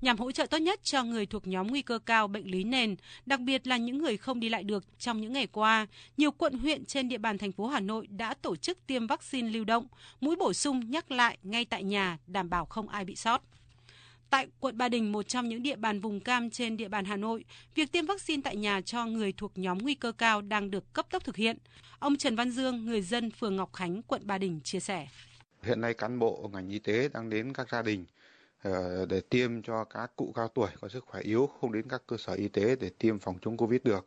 nhằm hỗ trợ tốt nhất cho người thuộc nhóm nguy cơ cao bệnh lý nền, đặc biệt là những người không đi lại được trong những ngày qua, nhiều quận huyện trên địa bàn thành phố Hà Nội đã tổ chức tiêm vaccine lưu động, mũi bổ sung nhắc lại ngay tại nhà, đảm bảo không ai bị sót. Tại quận Ba Đình, một trong những địa bàn vùng cam trên địa bàn Hà Nội, việc tiêm vaccine tại nhà cho người thuộc nhóm nguy cơ cao đang được cấp tốc thực hiện. Ông Trần Văn Dương, người dân phường Ngọc Khánh, quận Ba Đình chia sẻ. Hiện nay cán bộ ngành y tế đang đến các gia đình ờ, để tiêm cho các cụ cao tuổi có sức khỏe yếu không đến các cơ sở y tế để tiêm phòng chống Covid được.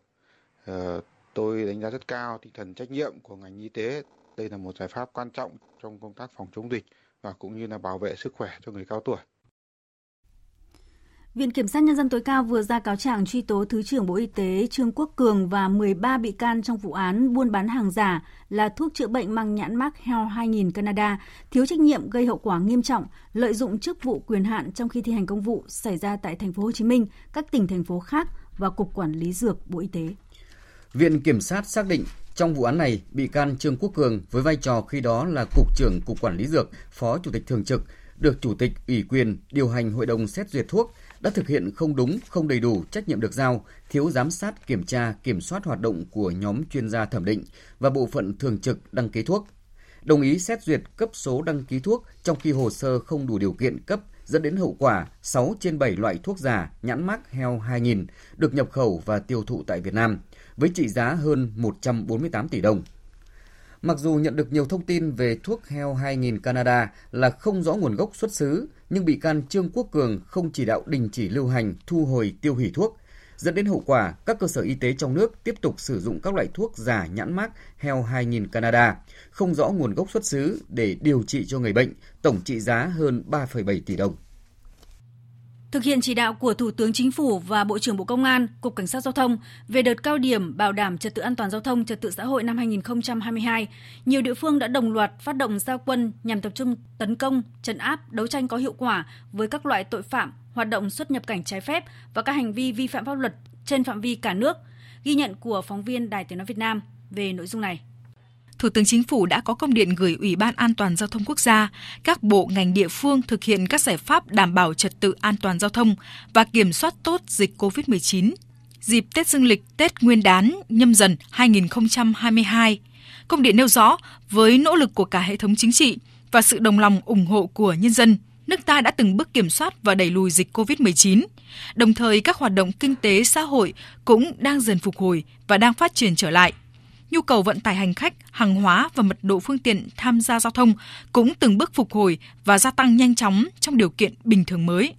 Ờ, tôi đánh giá rất cao tinh thần trách nhiệm của ngành y tế. Đây là một giải pháp quan trọng trong công tác phòng chống dịch và cũng như là bảo vệ sức khỏe cho người cao tuổi. Viện Kiểm sát Nhân dân tối cao vừa ra cáo trạng truy tố Thứ trưởng Bộ Y tế Trương Quốc Cường và 13 bị can trong vụ án buôn bán hàng giả là thuốc chữa bệnh mang nhãn mác Health 2000 Canada, thiếu trách nhiệm gây hậu quả nghiêm trọng, lợi dụng chức vụ quyền hạn trong khi thi hành công vụ xảy ra tại thành phố Hồ Chí Minh, các tỉnh thành phố khác và Cục Quản lý Dược Bộ Y tế. Viện Kiểm sát xác định trong vụ án này, bị can Trương Quốc Cường với vai trò khi đó là Cục trưởng Cục Quản lý Dược, Phó Chủ tịch Thường trực, được Chủ tịch ủy quyền điều hành Hội đồng xét duyệt thuốc, đã thực hiện không đúng, không đầy đủ trách nhiệm được giao, thiếu giám sát, kiểm tra, kiểm soát hoạt động của nhóm chuyên gia thẩm định và bộ phận thường trực đăng ký thuốc. Đồng ý xét duyệt cấp số đăng ký thuốc trong khi hồ sơ không đủ điều kiện cấp dẫn đến hậu quả 6 trên 7 loại thuốc giả nhãn mác heo 2000 được nhập khẩu và tiêu thụ tại Việt Nam với trị giá hơn 148 tỷ đồng. Mặc dù nhận được nhiều thông tin về thuốc heo 2000 Canada là không rõ nguồn gốc xuất xứ, nhưng bị can Trương Quốc Cường không chỉ đạo đình chỉ lưu hành, thu hồi, tiêu hủy thuốc, dẫn đến hậu quả các cơ sở y tế trong nước tiếp tục sử dụng các loại thuốc giả nhãn mác heo 2000 Canada, không rõ nguồn gốc xuất xứ để điều trị cho người bệnh, tổng trị giá hơn 3,7 tỷ đồng. Thực hiện chỉ đạo của Thủ tướng Chính phủ và Bộ trưởng Bộ Công an, Cục Cảnh sát Giao thông về đợt cao điểm bảo đảm trật tự an toàn giao thông, trật tự xã hội năm 2022, nhiều địa phương đã đồng loạt phát động giao quân nhằm tập trung tấn công, trấn áp, đấu tranh có hiệu quả với các loại tội phạm, hoạt động xuất nhập cảnh trái phép và các hành vi vi phạm pháp luật trên phạm vi cả nước. Ghi nhận của phóng viên Đài Tiếng nói Việt Nam về nội dung này. Thủ tướng Chính phủ đã có công điện gửi Ủy ban An toàn giao thông quốc gia, các bộ ngành địa phương thực hiện các giải pháp đảm bảo trật tự an toàn giao thông và kiểm soát tốt dịch COVID-19. Dịp Tết Dương lịch, Tết Nguyên đán nhâm dần 2022, công điện nêu rõ với nỗ lực của cả hệ thống chính trị và sự đồng lòng ủng hộ của nhân dân, nước ta đã từng bước kiểm soát và đẩy lùi dịch COVID-19. Đồng thời các hoạt động kinh tế xã hội cũng đang dần phục hồi và đang phát triển trở lại – nhu cầu vận tải hành khách, hàng hóa và mật độ phương tiện tham gia giao thông cũng từng bước phục hồi và gia tăng nhanh chóng trong điều kiện bình thường mới.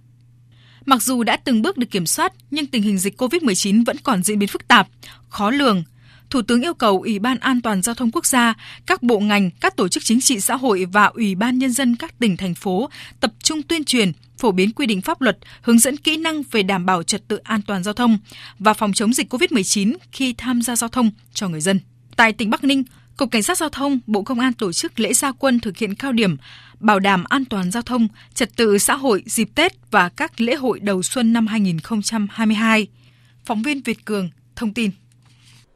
Mặc dù đã từng bước được kiểm soát, nhưng tình hình dịch COVID-19 vẫn còn diễn biến phức tạp, khó lường. Thủ tướng yêu cầu Ủy ban An toàn Giao thông Quốc gia, các bộ ngành, các tổ chức chính trị xã hội và Ủy ban Nhân dân các tỉnh, thành phố tập trung tuyên truyền, phổ biến quy định pháp luật, hướng dẫn kỹ năng về đảm bảo trật tự an toàn giao thông và phòng chống dịch COVID-19 khi tham gia giao thông cho người dân. Tại tỉnh Bắc Ninh, Cục Cảnh sát Giao thông, Bộ Công an tổ chức lễ gia quân thực hiện cao điểm bảo đảm an toàn giao thông, trật tự xã hội dịp Tết và các lễ hội đầu xuân năm 2022. Phóng viên Việt Cường thông tin.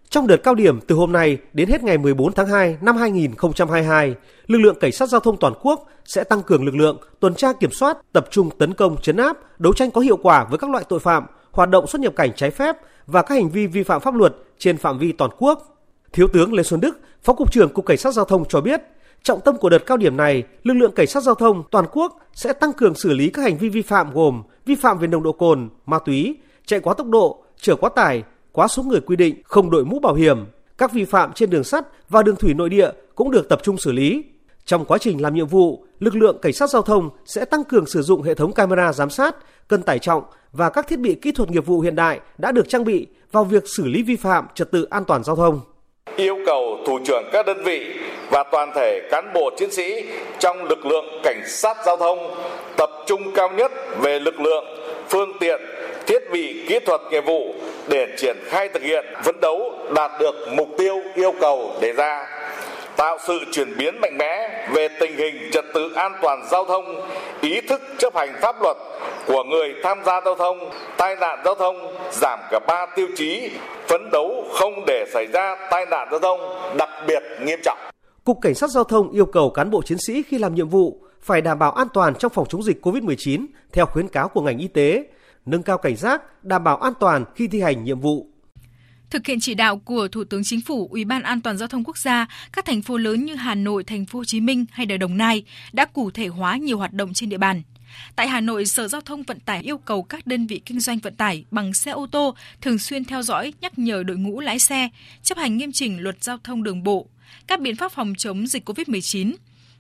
Trong đợt cao điểm từ hôm nay đến hết ngày 14 tháng 2 năm 2022, lực lượng cảnh sát giao thông toàn quốc sẽ tăng cường lực lượng tuần tra kiểm soát, tập trung tấn công chấn áp, đấu tranh có hiệu quả với các loại tội phạm, hoạt động xuất nhập cảnh trái phép và các hành vi vi phạm pháp luật trên phạm vi toàn quốc Thiếu tướng Lê Xuân Đức, Phó cục trưởng Cục Cảnh sát giao thông cho biết, trọng tâm của đợt cao điểm này, lực lượng cảnh sát giao thông toàn quốc sẽ tăng cường xử lý các hành vi vi phạm gồm vi phạm về nồng độ cồn, ma túy, chạy quá tốc độ, chở quá tải, quá số người quy định, không đội mũ bảo hiểm. Các vi phạm trên đường sắt và đường thủy nội địa cũng được tập trung xử lý. Trong quá trình làm nhiệm vụ, lực lượng cảnh sát giao thông sẽ tăng cường sử dụng hệ thống camera giám sát, cân tải trọng và các thiết bị kỹ thuật nghiệp vụ hiện đại đã được trang bị vào việc xử lý vi phạm trật tự an toàn giao thông yêu cầu thủ trưởng các đơn vị và toàn thể cán bộ chiến sĩ trong lực lượng cảnh sát giao thông tập trung cao nhất về lực lượng, phương tiện, thiết bị kỹ thuật nghiệp vụ để triển khai thực hiện phấn đấu đạt được mục tiêu yêu cầu đề ra tạo sự chuyển biến mạnh mẽ về tình hình trật tự an toàn giao thông, ý thức chấp hành pháp luật của người tham gia giao thông, tai nạn giao thông giảm cả ba tiêu chí, phấn đấu không để xảy ra tai nạn giao thông đặc biệt nghiêm trọng. Cục Cảnh sát Giao thông yêu cầu cán bộ chiến sĩ khi làm nhiệm vụ phải đảm bảo an toàn trong phòng chống dịch COVID-19 theo khuyến cáo của ngành y tế, nâng cao cảnh giác, đảm bảo an toàn khi thi hành nhiệm vụ. Thực hiện chỉ đạo của Thủ tướng Chính phủ, Ủy ban An toàn giao thông quốc gia, các thành phố lớn như Hà Nội, Thành phố Hồ Chí Minh hay Đồng Nai đã cụ thể hóa nhiều hoạt động trên địa bàn. Tại Hà Nội, Sở Giao thông Vận tải yêu cầu các đơn vị kinh doanh vận tải bằng xe ô tô thường xuyên theo dõi, nhắc nhở đội ngũ lái xe, chấp hành nghiêm chỉnh luật giao thông đường bộ, các biện pháp phòng chống dịch COVID-19,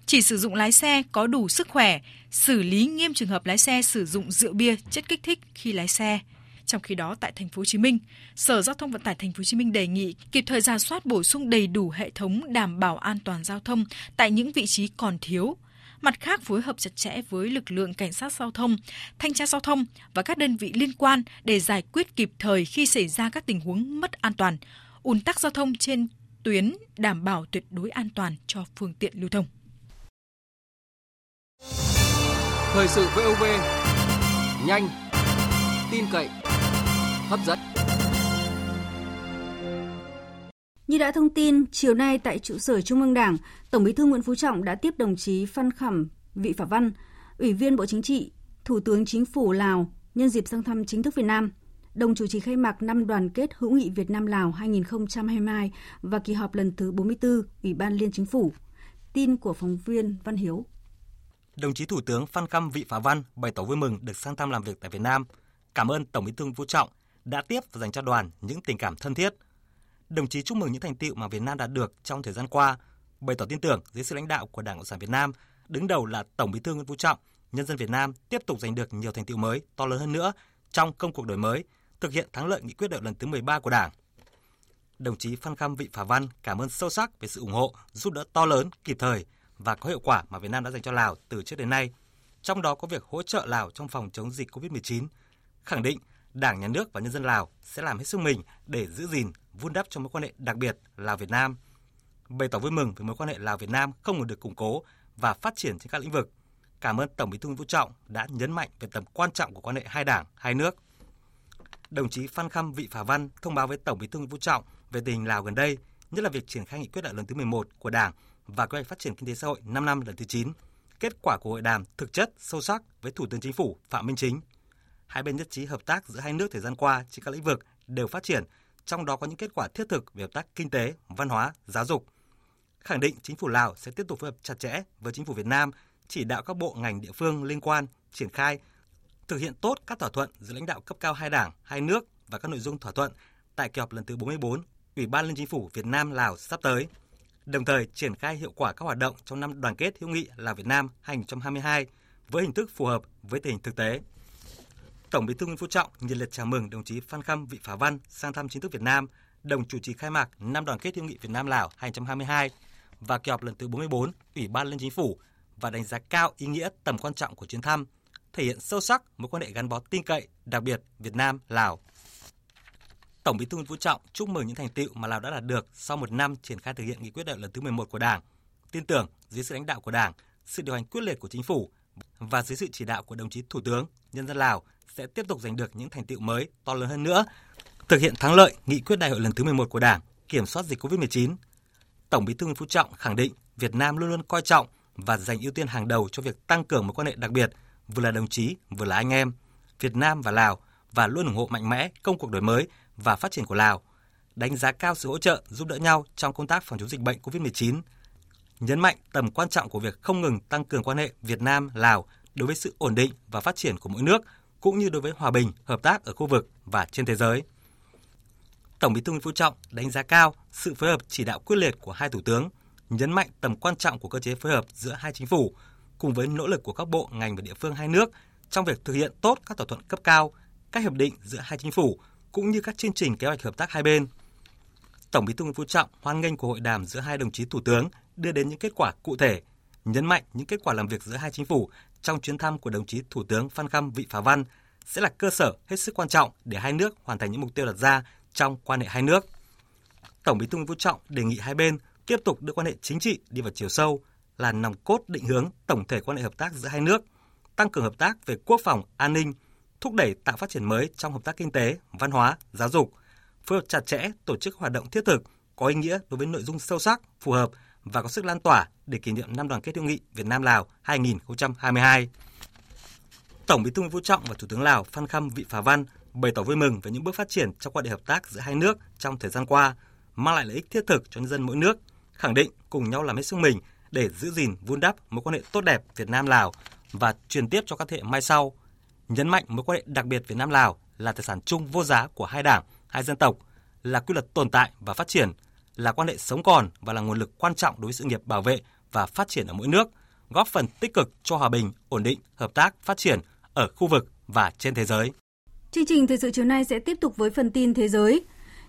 chỉ sử dụng lái xe có đủ sức khỏe, xử lý nghiêm trường hợp lái xe sử dụng rượu bia, chất kích thích khi lái xe. Trong khi đó tại thành phố Hồ Chí Minh, Sở Giao thông Vận tải thành phố Hồ Chí Minh đề nghị kịp thời ra soát bổ sung đầy đủ hệ thống đảm bảo an toàn giao thông tại những vị trí còn thiếu. Mặt khác phối hợp chặt chẽ với lực lượng cảnh sát giao thông, thanh tra giao thông và các đơn vị liên quan để giải quyết kịp thời khi xảy ra các tình huống mất an toàn, ùn tắc giao thông trên tuyến đảm bảo tuyệt đối an toàn cho phương tiện lưu thông. Thời sự VOV nhanh, tin cậy, hấp dẫn. Như đã thông tin, chiều nay tại trụ sở Trung ương Đảng, Tổng Bí thư Nguyễn Phú Trọng đã tiếp đồng chí Phan Khẩm Vị Phả Văn, Ủy viên Bộ Chính trị, Thủ tướng Chính phủ Lào nhân dịp sang thăm chính thức Việt Nam. Đồng chủ trì khai mạc năm đoàn kết hữu nghị Việt Nam Lào 2022 và kỳ họp lần thứ 44 Ủy ban Liên Chính phủ. Tin của phóng viên Văn Hiếu. Đồng chí Thủ tướng Phan Khâm Vị Phả Văn bày tỏ vui mừng được sang thăm làm việc tại Việt Nam. Cảm ơn Tổng Bí thư Nguyễn Phú Trọng đã tiếp và dành cho đoàn những tình cảm thân thiết. Đồng chí chúc mừng những thành tựu mà Việt Nam đạt được trong thời gian qua, bày tỏ tin tưởng dưới sự lãnh đạo của Đảng Cộng sản Việt Nam, đứng đầu là Tổng Bí thư Nguyễn Phú Trọng, nhân dân Việt Nam tiếp tục giành được nhiều thành tựu mới to lớn hơn nữa trong công cuộc đổi mới, thực hiện thắng lợi nghị quyết đại lần thứ 13 của Đảng. Đồng chí Phan Khâm Vị Phả Văn cảm ơn sâu sắc về sự ủng hộ, giúp đỡ to lớn, kịp thời và có hiệu quả mà Việt Nam đã dành cho Lào từ trước đến nay, trong đó có việc hỗ trợ Lào trong phòng chống dịch COVID-19, khẳng định Đảng, Nhà nước và nhân dân Lào sẽ làm hết sức mình để giữ gìn, vun đắp cho mối quan hệ đặc biệt Lào-Việt Nam. Bày tỏ vui mừng về mối quan hệ Lào-Việt Nam không ngừng được củng cố và phát triển trên các lĩnh vực. Cảm ơn Tổng Bí thư Nguyễn Phú Trọng đã nhấn mạnh về tầm quan trọng của quan hệ hai đảng, hai nước. Đồng chí Phan Khâm Vị Phả Văn thông báo với Tổng Bí thư Nguyễn Phú Trọng về tình hình Lào gần đây, nhất là việc triển khai nghị quyết đại lần thứ 11 của Đảng và kế hoạch phát triển kinh tế xã hội 5 năm lần thứ 9. Kết quả của hội đàm thực chất, sâu sắc với Thủ tướng Chính phủ Phạm Minh Chính. Hai bên nhất trí hợp tác giữa hai nước thời gian qua trên các lĩnh vực đều phát triển, trong đó có những kết quả thiết thực về hợp tác kinh tế, văn hóa, giáo dục. Khẳng định chính phủ Lào sẽ tiếp tục phối hợp chặt chẽ với chính phủ Việt Nam, chỉ đạo các bộ ngành địa phương liên quan triển khai thực hiện tốt các thỏa thuận giữa lãnh đạo cấp cao hai đảng, hai nước và các nội dung thỏa thuận tại kỳ họp lần thứ 44 Ủy ban Liên chính phủ Việt Nam Lào sắp tới đồng thời triển khai hiệu quả các hoạt động trong năm đoàn kết hữu nghị Lào Việt Nam 2022 với hình thức phù hợp với tình hình thực tế. Tổng Bí thư Nguyễn Phú Trọng nhiệt liệt chào mừng đồng chí Phan Khâm Vị Phá Văn sang thăm chính thức Việt Nam, đồng chủ trì khai mạc năm đoàn kết hữu nghị Việt Nam Lào 2022 và kỳ họp lần thứ 44 Ủy ban Liên chính phủ và đánh giá cao ý nghĩa tầm quan trọng của chuyến thăm, thể hiện sâu sắc mối quan hệ gắn bó tin cậy, đặc biệt Việt Nam Lào. Tổng Bí thư Nguyễn Phú Trọng chúc mừng những thành tựu mà Lào đã đạt được sau một năm triển khai thực hiện nghị quyết đại lần thứ 11 của Đảng. Tin tưởng dưới sự lãnh đạo của Đảng, sự điều hành quyết liệt của chính phủ và dưới sự chỉ đạo của đồng chí Thủ tướng, nhân dân Lào sẽ tiếp tục giành được những thành tựu mới to lớn hơn nữa, thực hiện thắng lợi nghị quyết đại hội lần thứ 11 của Đảng, kiểm soát dịch COVID-19. Tổng Bí thư Nguyễn Phú Trọng khẳng định Việt Nam luôn luôn coi trọng và dành ưu tiên hàng đầu cho việc tăng cường mối quan hệ đặc biệt vừa là đồng chí vừa là anh em Việt Nam và Lào và luôn ủng hộ mạnh mẽ công cuộc đổi mới và phát triển của Lào, đánh giá cao sự hỗ trợ giúp đỡ nhau trong công tác phòng chống dịch bệnh COVID-19, nhấn mạnh tầm quan trọng của việc không ngừng tăng cường quan hệ Việt Nam Lào đối với sự ổn định và phát triển của mỗi nước cũng như đối với hòa bình, hợp tác ở khu vực và trên thế giới. Tổng Bí thư Nguyễn Phú Trọng đánh giá cao sự phối hợp chỉ đạo quyết liệt của hai thủ tướng, nhấn mạnh tầm quan trọng của cơ chế phối hợp giữa hai chính phủ cùng với nỗ lực của các bộ ngành và địa phương hai nước trong việc thực hiện tốt các thỏa thuận cấp cao, các hiệp định giữa hai chính phủ cũng như các chương trình kế hoạch hợp tác hai bên. Tổng Bí thư Nguyễn Phú Trọng hoan nghênh cuộc hội đàm giữa hai đồng chí thủ tướng đưa đến những kết quả cụ thể, nhấn mạnh những kết quả làm việc giữa hai chính phủ trong chuyến thăm của đồng chí Thủ tướng Phan Khâm Vị Phá Văn sẽ là cơ sở hết sức quan trọng để hai nước hoàn thành những mục tiêu đặt ra trong quan hệ hai nước. Tổng Bí thư Nguyễn Phú Trọng đề nghị hai bên tiếp tục đưa quan hệ chính trị đi vào chiều sâu, là nòng cốt định hướng tổng thể quan hệ hợp tác giữa hai nước, tăng cường hợp tác về quốc phòng, an ninh, thúc đẩy tạo phát triển mới trong hợp tác kinh tế, văn hóa, giáo dục, phối hợp chặt chẽ tổ chức hoạt động thiết thực có ý nghĩa đối với nội dung sâu sắc, phù hợp và có sức lan tỏa để kỷ niệm năm đoàn kết hữu nghị Việt Nam Lào 2022. Tổng Bí thư Nguyễn Phú Trọng và Thủ tướng Lào Phan Khâm Vị Phà Văn bày tỏ vui mừng về những bước phát triển trong quan hệ hợp tác giữa hai nước trong thời gian qua, mang lại lợi ích thiết thực cho nhân dân mỗi nước, khẳng định cùng nhau làm hết sức mình để giữ gìn vun đắp mối quan hệ tốt đẹp Việt Nam Lào và truyền tiếp cho các thế hệ mai sau. Nhấn mạnh mối quan hệ đặc biệt Việt Nam Lào là tài sản chung vô giá của hai đảng, hai dân tộc, là quy luật tồn tại và phát triển, là quan hệ sống còn và là nguồn lực quan trọng đối với sự nghiệp bảo vệ và phát triển ở mỗi nước, góp phần tích cực cho hòa bình, ổn định, hợp tác, phát triển ở khu vực và trên thế giới. Chương trình thời sự chiều nay sẽ tiếp tục với phần tin thế giới.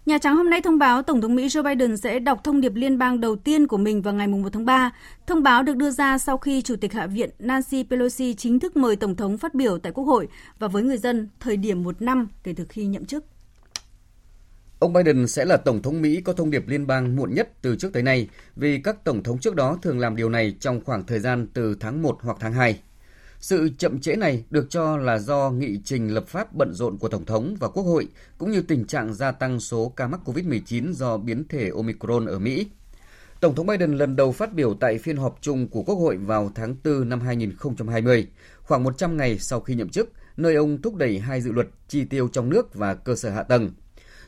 Nhà Trắng hôm nay thông báo Tổng thống Mỹ Joe Biden sẽ đọc thông điệp liên bang đầu tiên của mình vào ngày 1 tháng 3. Thông báo được đưa ra sau khi Chủ tịch Hạ viện Nancy Pelosi chính thức mời Tổng thống phát biểu tại Quốc hội và với người dân thời điểm một năm kể từ khi nhậm chức. Ông Biden sẽ là Tổng thống Mỹ có thông điệp liên bang muộn nhất từ trước tới nay vì các Tổng thống trước đó thường làm điều này trong khoảng thời gian từ tháng 1 hoặc tháng 2. Sự chậm trễ này được cho là do nghị trình lập pháp bận rộn của Tổng thống và Quốc hội, cũng như tình trạng gia tăng số ca mắc COVID-19 do biến thể Omicron ở Mỹ. Tổng thống Biden lần đầu phát biểu tại phiên họp chung của Quốc hội vào tháng 4 năm 2020, khoảng 100 ngày sau khi nhậm chức, nơi ông thúc đẩy hai dự luật chi tiêu trong nước và cơ sở hạ tầng.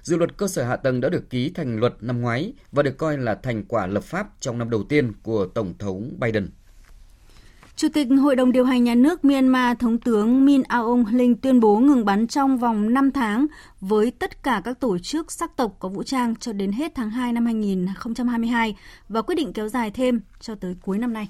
Dự luật cơ sở hạ tầng đã được ký thành luật năm ngoái và được coi là thành quả lập pháp trong năm đầu tiên của Tổng thống Biden. Chủ tịch Hội đồng điều hành nhà nước Myanmar, Thống tướng Min Aung Hlaing tuyên bố ngừng bắn trong vòng 5 tháng với tất cả các tổ chức sắc tộc có vũ trang cho đến hết tháng 2 năm 2022 và quyết định kéo dài thêm cho tới cuối năm nay.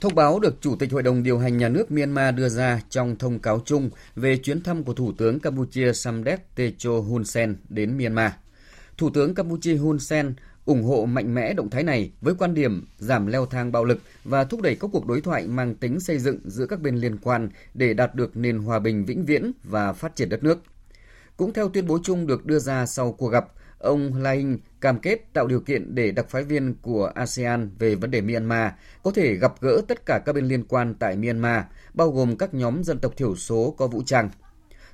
Thông báo được Chủ tịch Hội đồng điều hành nhà nước Myanmar đưa ra trong thông cáo chung về chuyến thăm của Thủ tướng Campuchia Samdech Techo Hun Sen đến Myanmar. Thủ tướng Campuchia Hun Sen ủng hộ mạnh mẽ động thái này với quan điểm giảm leo thang bạo lực và thúc đẩy các cuộc đối thoại mang tính xây dựng giữa các bên liên quan để đạt được nền hòa bình vĩnh viễn và phát triển đất nước. Cũng theo tuyên bố chung được đưa ra sau cuộc gặp, ông Laing cam kết tạo điều kiện để đặc phái viên của ASEAN về vấn đề Myanmar có thể gặp gỡ tất cả các bên liên quan tại Myanmar, bao gồm các nhóm dân tộc thiểu số có vũ trang.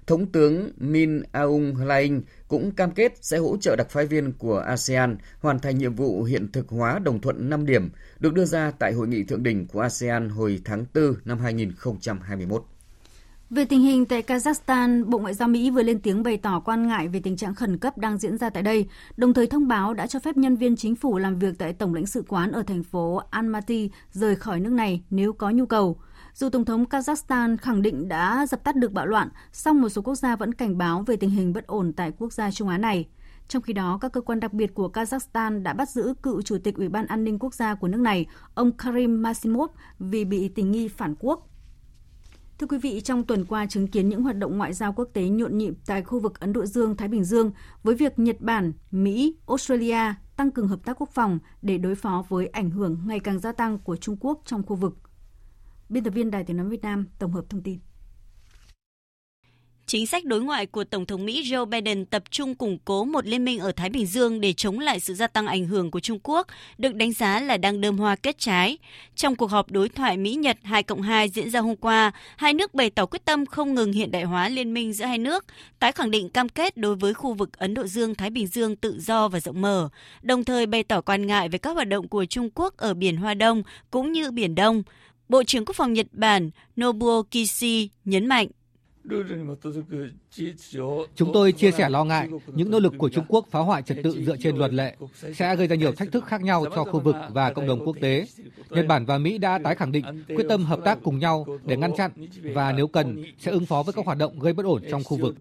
Thống tướng Min Aung Hlaing cũng cam kết sẽ hỗ trợ đặc phái viên của ASEAN hoàn thành nhiệm vụ hiện thực hóa đồng thuận 5 điểm được đưa ra tại hội nghị thượng đỉnh của ASEAN hồi tháng 4 năm 2021. Về tình hình tại Kazakhstan, Bộ Ngoại giao Mỹ vừa lên tiếng bày tỏ quan ngại về tình trạng khẩn cấp đang diễn ra tại đây, đồng thời thông báo đã cho phép nhân viên chính phủ làm việc tại Tổng lãnh sự quán ở thành phố Almaty rời khỏi nước này nếu có nhu cầu. Dù Tổng thống Kazakhstan khẳng định đã dập tắt được bạo loạn, song một số quốc gia vẫn cảnh báo về tình hình bất ổn tại quốc gia Trung Á này. Trong khi đó, các cơ quan đặc biệt của Kazakhstan đã bắt giữ cựu Chủ tịch Ủy ban An ninh Quốc gia của nước này, ông Karim Masimov, vì bị tình nghi phản quốc. Thưa quý vị, trong tuần qua chứng kiến những hoạt động ngoại giao quốc tế nhộn nhịp tại khu vực Ấn Độ Dương-Thái Bình Dương với việc Nhật Bản, Mỹ, Australia tăng cường hợp tác quốc phòng để đối phó với ảnh hưởng ngày càng gia tăng của Trung Quốc trong khu vực. Biên tập viên Đài Tiếng Nói Việt Nam tổng hợp thông tin. Chính sách đối ngoại của Tổng thống Mỹ Joe Biden tập trung củng cố một liên minh ở Thái Bình Dương để chống lại sự gia tăng ảnh hưởng của Trung Quốc, được đánh giá là đang đơm hoa kết trái. Trong cuộc họp đối thoại Mỹ-Nhật 2 cộng 2 diễn ra hôm qua, hai nước bày tỏ quyết tâm không ngừng hiện đại hóa liên minh giữa hai nước, tái khẳng định cam kết đối với khu vực Ấn Độ Dương-Thái Bình Dương tự do và rộng mở, đồng thời bày tỏ quan ngại về các hoạt động của Trung Quốc ở Biển Hoa Đông cũng như Biển Đông. Bộ trưởng Quốc phòng Nhật Bản Nobuo Kishi nhấn mạnh. Chúng tôi chia sẻ lo ngại những nỗ lực của Trung Quốc phá hoại trật tự dựa trên luật lệ sẽ gây ra nhiều thách thức khác nhau cho khu vực và cộng đồng quốc tế. Nhật Bản và Mỹ đã tái khẳng định quyết tâm hợp tác cùng nhau để ngăn chặn và nếu cần sẽ ứng phó với các hoạt động gây bất ổn trong khu vực.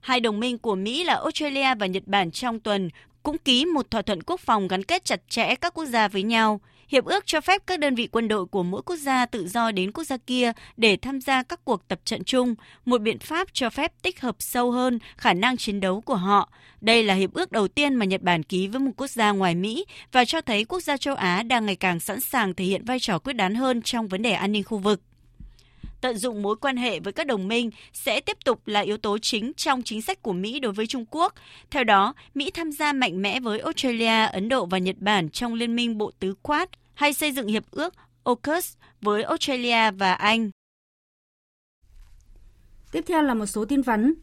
Hai đồng minh của Mỹ là Australia và Nhật Bản trong tuần cũng ký một thỏa thuận quốc phòng gắn kết chặt chẽ các quốc gia với nhau. Hiệp ước cho phép các đơn vị quân đội của mỗi quốc gia tự do đến quốc gia kia để tham gia các cuộc tập trận chung, một biện pháp cho phép tích hợp sâu hơn khả năng chiến đấu của họ. Đây là hiệp ước đầu tiên mà Nhật Bản ký với một quốc gia ngoài Mỹ và cho thấy quốc gia châu Á đang ngày càng sẵn sàng thể hiện vai trò quyết đoán hơn trong vấn đề an ninh khu vực tận dụng mối quan hệ với các đồng minh sẽ tiếp tục là yếu tố chính trong chính sách của Mỹ đối với Trung Quốc. Theo đó, Mỹ tham gia mạnh mẽ với Australia, Ấn Độ và Nhật Bản trong Liên minh Bộ Tứ Quát hay xây dựng hiệp ước AUKUS với Australia và Anh. Tiếp theo là một số tin vắn.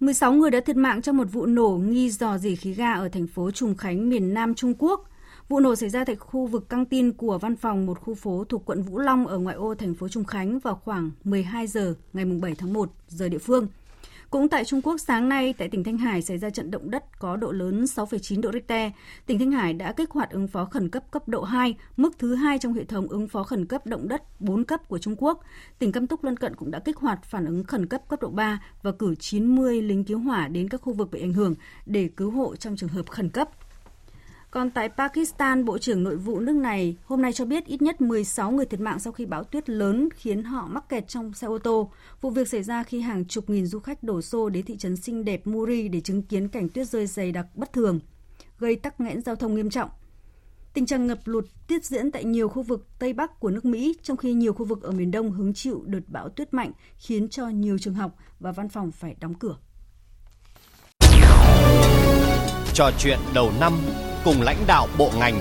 16 người đã thiệt mạng trong một vụ nổ nghi dò dỉ khí ga ở thành phố Trùng Khánh, miền Nam Trung Quốc. Vụ nổ xảy ra tại khu vực căng tin của văn phòng một khu phố thuộc quận Vũ Long ở ngoại ô thành phố Trung Khánh vào khoảng 12 giờ ngày 7 tháng 1 giờ địa phương. Cũng tại Trung Quốc sáng nay, tại tỉnh Thanh Hải xảy ra trận động đất có độ lớn 6,9 độ Richter. Tỉnh Thanh Hải đã kích hoạt ứng phó khẩn cấp cấp độ 2, mức thứ hai trong hệ thống ứng phó khẩn cấp động đất 4 cấp của Trung Quốc. Tỉnh Cam Túc lân cận cũng đã kích hoạt phản ứng khẩn cấp cấp độ 3 và cử 90 lính cứu hỏa đến các khu vực bị ảnh hưởng để cứu hộ trong trường hợp khẩn cấp. Còn tại Pakistan, Bộ trưởng Nội vụ nước này hôm nay cho biết ít nhất 16 người thiệt mạng sau khi bão tuyết lớn khiến họ mắc kẹt trong xe ô tô. Vụ việc xảy ra khi hàng chục nghìn du khách đổ xô đến thị trấn xinh đẹp Muri để chứng kiến cảnh tuyết rơi dày đặc bất thường, gây tắc nghẽn giao thông nghiêm trọng. Tình trạng ngập lụt tiếp diễn tại nhiều khu vực Tây Bắc của nước Mỹ, trong khi nhiều khu vực ở miền Đông hứng chịu đợt bão tuyết mạnh khiến cho nhiều trường học và văn phòng phải đóng cửa. Trò chuyện đầu năm cùng lãnh đạo bộ ngành.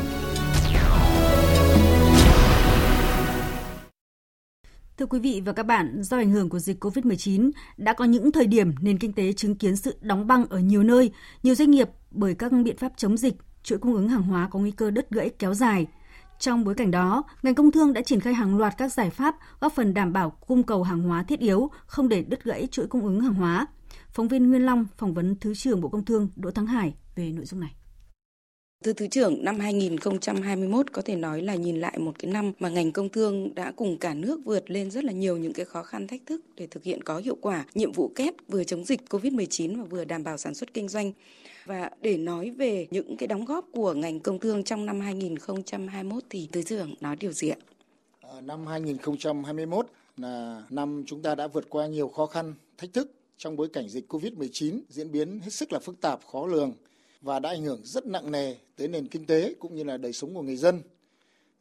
Thưa quý vị và các bạn, do ảnh hưởng của dịch COVID-19, đã có những thời điểm nền kinh tế chứng kiến sự đóng băng ở nhiều nơi, nhiều doanh nghiệp bởi các biện pháp chống dịch, chuỗi cung ứng hàng hóa có nguy cơ đứt gãy kéo dài. Trong bối cảnh đó, ngành công thương đã triển khai hàng loạt các giải pháp góp phần đảm bảo cung cầu hàng hóa thiết yếu, không để đứt gãy chuỗi cung ứng hàng hóa. Phóng viên Nguyên Long phỏng vấn Thứ trưởng Bộ Công Thương Đỗ Thắng Hải về nội dung này. Thưa Thứ trưởng, năm 2021 có thể nói là nhìn lại một cái năm mà ngành công thương đã cùng cả nước vượt lên rất là nhiều những cái khó khăn thách thức để thực hiện có hiệu quả nhiệm vụ kép vừa chống dịch COVID-19 và vừa đảm bảo sản xuất kinh doanh. Và để nói về những cái đóng góp của ngành công thương trong năm 2021 thì Thứ trưởng nói điều gì ạ? À, năm 2021 là năm chúng ta đã vượt qua nhiều khó khăn, thách thức trong bối cảnh dịch COVID-19 diễn biến hết sức là phức tạp, khó lường và đã ảnh hưởng rất nặng nề tới nền kinh tế cũng như là đời sống của người dân.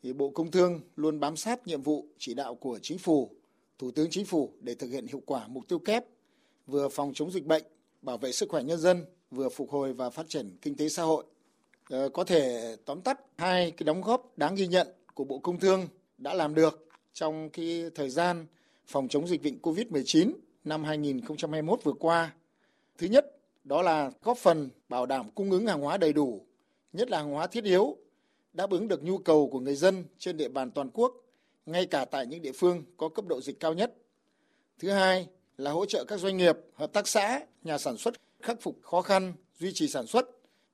Thì Bộ Công Thương luôn bám sát nhiệm vụ chỉ đạo của Chính phủ, Thủ tướng Chính phủ để thực hiện hiệu quả mục tiêu kép vừa phòng chống dịch bệnh, bảo vệ sức khỏe nhân dân, vừa phục hồi và phát triển kinh tế xã hội. Ờ, có thể tóm tắt hai cái đóng góp đáng ghi nhận của Bộ Công Thương đã làm được trong cái thời gian phòng chống dịch bệnh COVID-19 năm 2021 vừa qua. Thứ nhất đó là góp phần bảo đảm cung ứng hàng hóa đầy đủ, nhất là hàng hóa thiết yếu, đáp ứng được nhu cầu của người dân trên địa bàn toàn quốc, ngay cả tại những địa phương có cấp độ dịch cao nhất. Thứ hai là hỗ trợ các doanh nghiệp, hợp tác xã, nhà sản xuất khắc phục khó khăn, duy trì sản xuất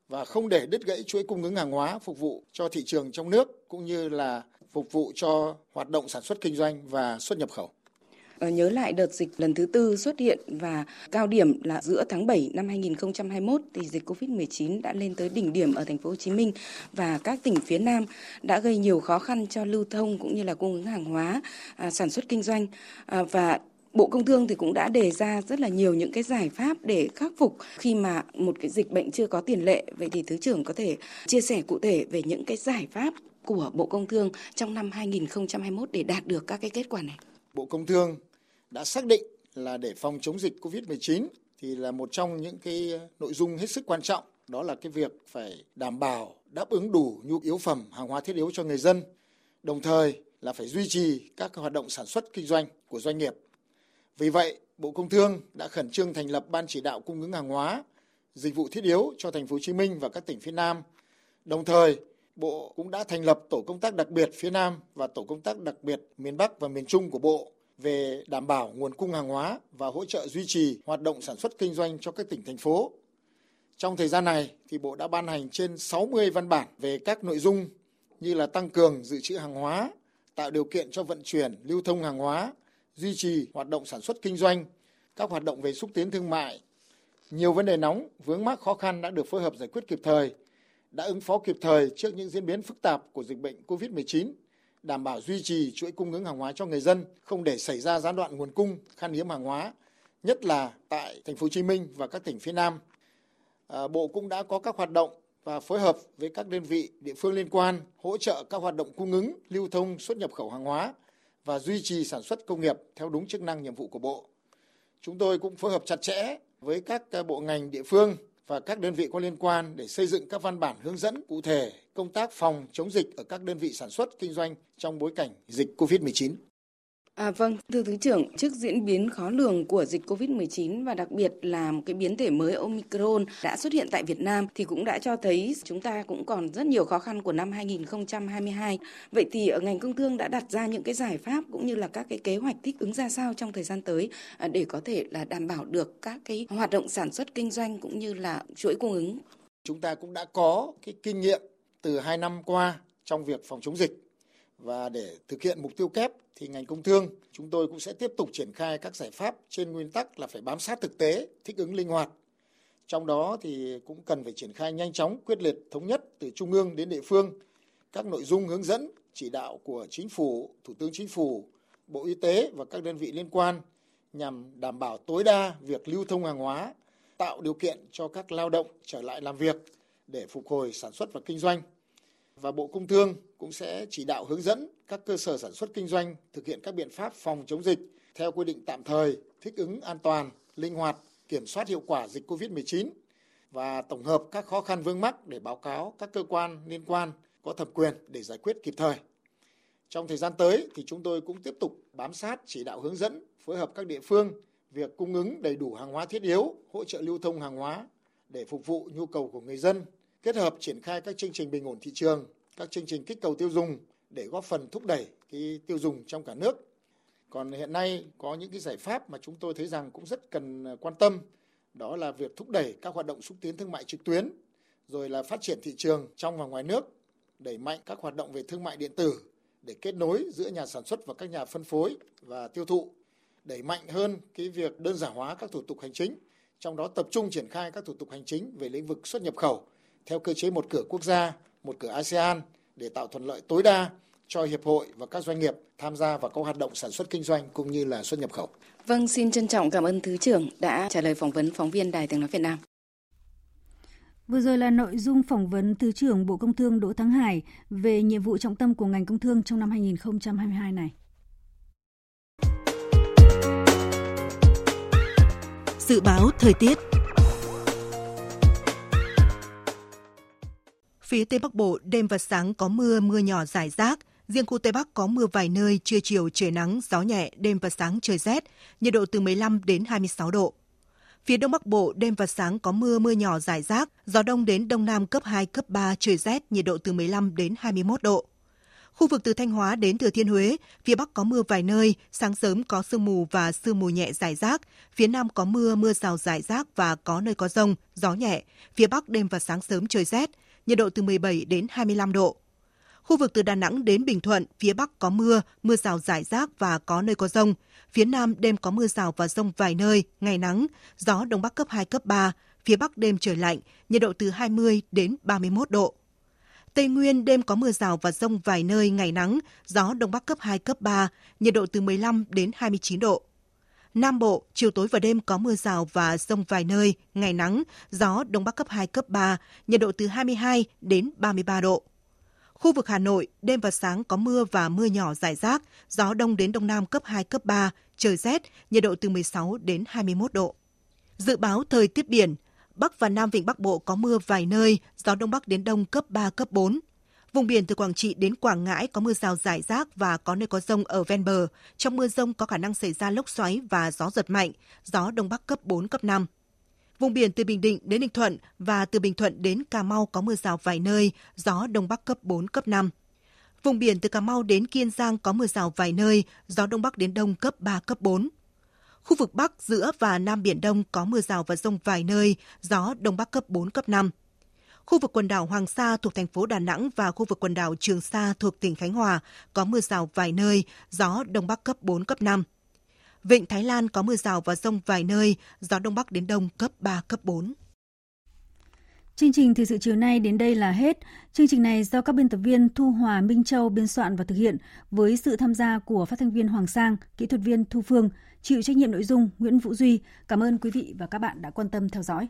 và không để đứt gãy chuỗi cung ứng hàng hóa phục vụ cho thị trường trong nước cũng như là phục vụ cho hoạt động sản xuất kinh doanh và xuất nhập khẩu. Ờ, nhớ lại đợt dịch lần thứ tư xuất hiện và cao điểm là giữa tháng 7 năm 2021 thì dịch Covid-19 đã lên tới đỉnh điểm ở thành phố Hồ Chí Minh và các tỉnh phía Nam đã gây nhiều khó khăn cho lưu thông cũng như là cung ứng hàng hóa, à, sản xuất kinh doanh à, và Bộ Công Thương thì cũng đã đề ra rất là nhiều những cái giải pháp để khắc phục khi mà một cái dịch bệnh chưa có tiền lệ. Vậy thì Thứ trưởng có thể chia sẻ cụ thể về những cái giải pháp của Bộ Công Thương trong năm 2021 để đạt được các cái kết quả này? Bộ Công Thương đã xác định là để phòng chống dịch COVID-19 thì là một trong những cái nội dung hết sức quan trọng, đó là cái việc phải đảm bảo đáp ứng đủ nhu yếu phẩm, hàng hóa thiết yếu cho người dân, đồng thời là phải duy trì các hoạt động sản xuất kinh doanh của doanh nghiệp. Vì vậy, bộ công thương đã khẩn trương thành lập ban chỉ đạo cung ứng hàng hóa, dịch vụ thiết yếu cho thành phố hồ chí minh và các tỉnh phía nam, đồng thời bộ cũng đã thành lập tổ công tác đặc biệt phía nam và tổ công tác đặc biệt miền bắc và miền trung của bộ về đảm bảo nguồn cung hàng hóa và hỗ trợ duy trì hoạt động sản xuất kinh doanh cho các tỉnh thành phố. Trong thời gian này thì Bộ đã ban hành trên 60 văn bản về các nội dung như là tăng cường dự trữ hàng hóa, tạo điều kiện cho vận chuyển, lưu thông hàng hóa, duy trì hoạt động sản xuất kinh doanh, các hoạt động về xúc tiến thương mại. Nhiều vấn đề nóng, vướng mắc khó khăn đã được phối hợp giải quyết kịp thời, đã ứng phó kịp thời trước những diễn biến phức tạp của dịch bệnh COVID-19 đảm bảo duy trì chuỗi cung ứng hàng hóa cho người dân, không để xảy ra gián đoạn nguồn cung, khan hiếm hàng hóa, nhất là tại thành phố Hồ Chí Minh và các tỉnh phía Nam. À, bộ cũng đã có các hoạt động và phối hợp với các đơn vị địa phương liên quan hỗ trợ các hoạt động cung ứng, lưu thông, xuất nhập khẩu hàng hóa và duy trì sản xuất công nghiệp theo đúng chức năng nhiệm vụ của Bộ. Chúng tôi cũng phối hợp chặt chẽ với các à, bộ ngành địa phương và các đơn vị có liên quan để xây dựng các văn bản hướng dẫn cụ thể công tác phòng chống dịch ở các đơn vị sản xuất, kinh doanh trong bối cảnh dịch COVID-19. À, vâng, thưa Thứ trưởng, trước diễn biến khó lường của dịch COVID-19 và đặc biệt là một cái biến thể mới Omicron đã xuất hiện tại Việt Nam thì cũng đã cho thấy chúng ta cũng còn rất nhiều khó khăn của năm 2022. Vậy thì ở ngành công thương đã đặt ra những cái giải pháp cũng như là các cái kế hoạch thích ứng ra sao trong thời gian tới à, để có thể là đảm bảo được các cái hoạt động sản xuất kinh doanh cũng như là chuỗi cung ứng. Chúng ta cũng đã có cái kinh nghiệm từ hai năm qua trong việc phòng chống dịch và để thực hiện mục tiêu kép thì ngành công thương chúng tôi cũng sẽ tiếp tục triển khai các giải pháp trên nguyên tắc là phải bám sát thực tế, thích ứng linh hoạt. Trong đó thì cũng cần phải triển khai nhanh chóng, quyết liệt, thống nhất từ trung ương đến địa phương các nội dung hướng dẫn, chỉ đạo của chính phủ, thủ tướng chính phủ, Bộ Y tế và các đơn vị liên quan nhằm đảm bảo tối đa việc lưu thông hàng hóa, tạo điều kiện cho các lao động trở lại làm việc để phục hồi sản xuất và kinh doanh và Bộ Công Thương cũng sẽ chỉ đạo hướng dẫn các cơ sở sản xuất kinh doanh thực hiện các biện pháp phòng chống dịch theo quy định tạm thời, thích ứng an toàn, linh hoạt, kiểm soát hiệu quả dịch COVID-19 và tổng hợp các khó khăn vướng mắc để báo cáo các cơ quan liên quan có thẩm quyền để giải quyết kịp thời. Trong thời gian tới thì chúng tôi cũng tiếp tục bám sát chỉ đạo hướng dẫn, phối hợp các địa phương việc cung ứng đầy đủ hàng hóa thiết yếu, hỗ trợ lưu thông hàng hóa để phục vụ nhu cầu của người dân kết hợp triển khai các chương trình bình ổn thị trường, các chương trình kích cầu tiêu dùng để góp phần thúc đẩy cái tiêu dùng trong cả nước. Còn hiện nay có những cái giải pháp mà chúng tôi thấy rằng cũng rất cần à, quan tâm, đó là việc thúc đẩy các hoạt động xúc tiến thương mại trực tuyến, rồi là phát triển thị trường trong và ngoài nước, đẩy mạnh các hoạt động về thương mại điện tử để kết nối giữa nhà sản xuất và các nhà phân phối và tiêu thụ, đẩy mạnh hơn cái việc đơn giản hóa các thủ tục hành chính, trong đó tập trung triển khai các thủ tục hành chính về lĩnh vực xuất nhập khẩu theo cơ chế một cửa quốc gia, một cửa ASEAN để tạo thuận lợi tối đa cho hiệp hội và các doanh nghiệp tham gia vào các hoạt động sản xuất kinh doanh cũng như là xuất nhập khẩu. Vâng, xin trân trọng cảm ơn Thứ trưởng đã trả lời phỏng vấn phóng viên Đài Tiếng Nói Việt Nam. Vừa rồi là nội dung phỏng vấn Thứ trưởng Bộ Công Thương Đỗ Thắng Hải về nhiệm vụ trọng tâm của ngành công thương trong năm 2022 này. Dự báo thời tiết Phía Tây Bắc Bộ, đêm và sáng có mưa, mưa nhỏ rải rác. Riêng khu Tây Bắc có mưa vài nơi, trưa chiều trời nắng, gió nhẹ, đêm và sáng trời rét, nhiệt độ từ 15 đến 26 độ. Phía Đông Bắc Bộ, đêm và sáng có mưa, mưa nhỏ rải rác, gió đông đến Đông Nam cấp 2, cấp 3, trời rét, nhiệt độ từ 15 đến 21 độ. Khu vực từ Thanh Hóa đến Thừa Thiên Huế, phía Bắc có mưa vài nơi, sáng sớm có sương mù và sương mù nhẹ rải rác, phía Nam có mưa, mưa rào rải rác và có nơi có rông, gió nhẹ, phía Bắc đêm và sáng sớm trời rét, nhiệt độ từ 17 đến 25 độ. Khu vực từ Đà Nẵng đến Bình Thuận, phía Bắc có mưa, mưa rào rải rác và có nơi có rông. Phía Nam đêm có mưa rào và rông vài nơi, ngày nắng, gió Đông Bắc cấp 2, cấp 3. Phía Bắc đêm trời lạnh, nhiệt độ từ 20 đến 31 độ. Tây Nguyên đêm có mưa rào và rông vài nơi, ngày nắng, gió Đông Bắc cấp 2, cấp 3, nhiệt độ từ 15 đến 29 độ. Nam Bộ, chiều tối và đêm có mưa rào và rông vài nơi, ngày nắng, gió Đông Bắc cấp 2, cấp 3, nhiệt độ từ 22 đến 33 độ. Khu vực Hà Nội, đêm và sáng có mưa và mưa nhỏ rải rác, gió đông đến đông nam cấp 2, cấp 3, trời rét, nhiệt độ từ 16 đến 21 độ. Dự báo thời tiết biển, Bắc và Nam Vịnh Bắc Bộ có mưa vài nơi, gió đông bắc đến đông cấp 3, cấp 4, Vùng biển từ Quảng Trị đến Quảng Ngãi có mưa rào rải rác và có nơi có rông ở ven bờ. Trong mưa rông có khả năng xảy ra lốc xoáy và gió giật mạnh, gió đông bắc cấp 4, cấp 5. Vùng biển từ Bình Định đến Ninh Thuận và từ Bình Thuận đến Cà Mau có mưa rào vài nơi, gió đông bắc cấp 4, cấp 5. Vùng biển từ Cà Mau đến Kiên Giang có mưa rào vài nơi, gió đông bắc đến đông cấp 3, cấp 4. Khu vực Bắc, giữa và Nam Biển Đông có mưa rào và rông vài nơi, gió đông bắc cấp 4, cấp 5. Khu vực quần đảo Hoàng Sa thuộc thành phố Đà Nẵng và khu vực quần đảo Trường Sa thuộc tỉnh Khánh Hòa có mưa rào vài nơi, gió đông bắc cấp 4, cấp 5. Vịnh Thái Lan có mưa rào và rông vài nơi, gió đông bắc đến đông cấp 3, cấp 4. Chương trình thời sự chiều nay đến đây là hết. Chương trình này do các biên tập viên Thu Hòa, Minh Châu biên soạn và thực hiện với sự tham gia của phát thanh viên Hoàng Sang, kỹ thuật viên Thu Phương, chịu trách nhiệm nội dung Nguyễn Vũ Duy. Cảm ơn quý vị và các bạn đã quan tâm theo dõi.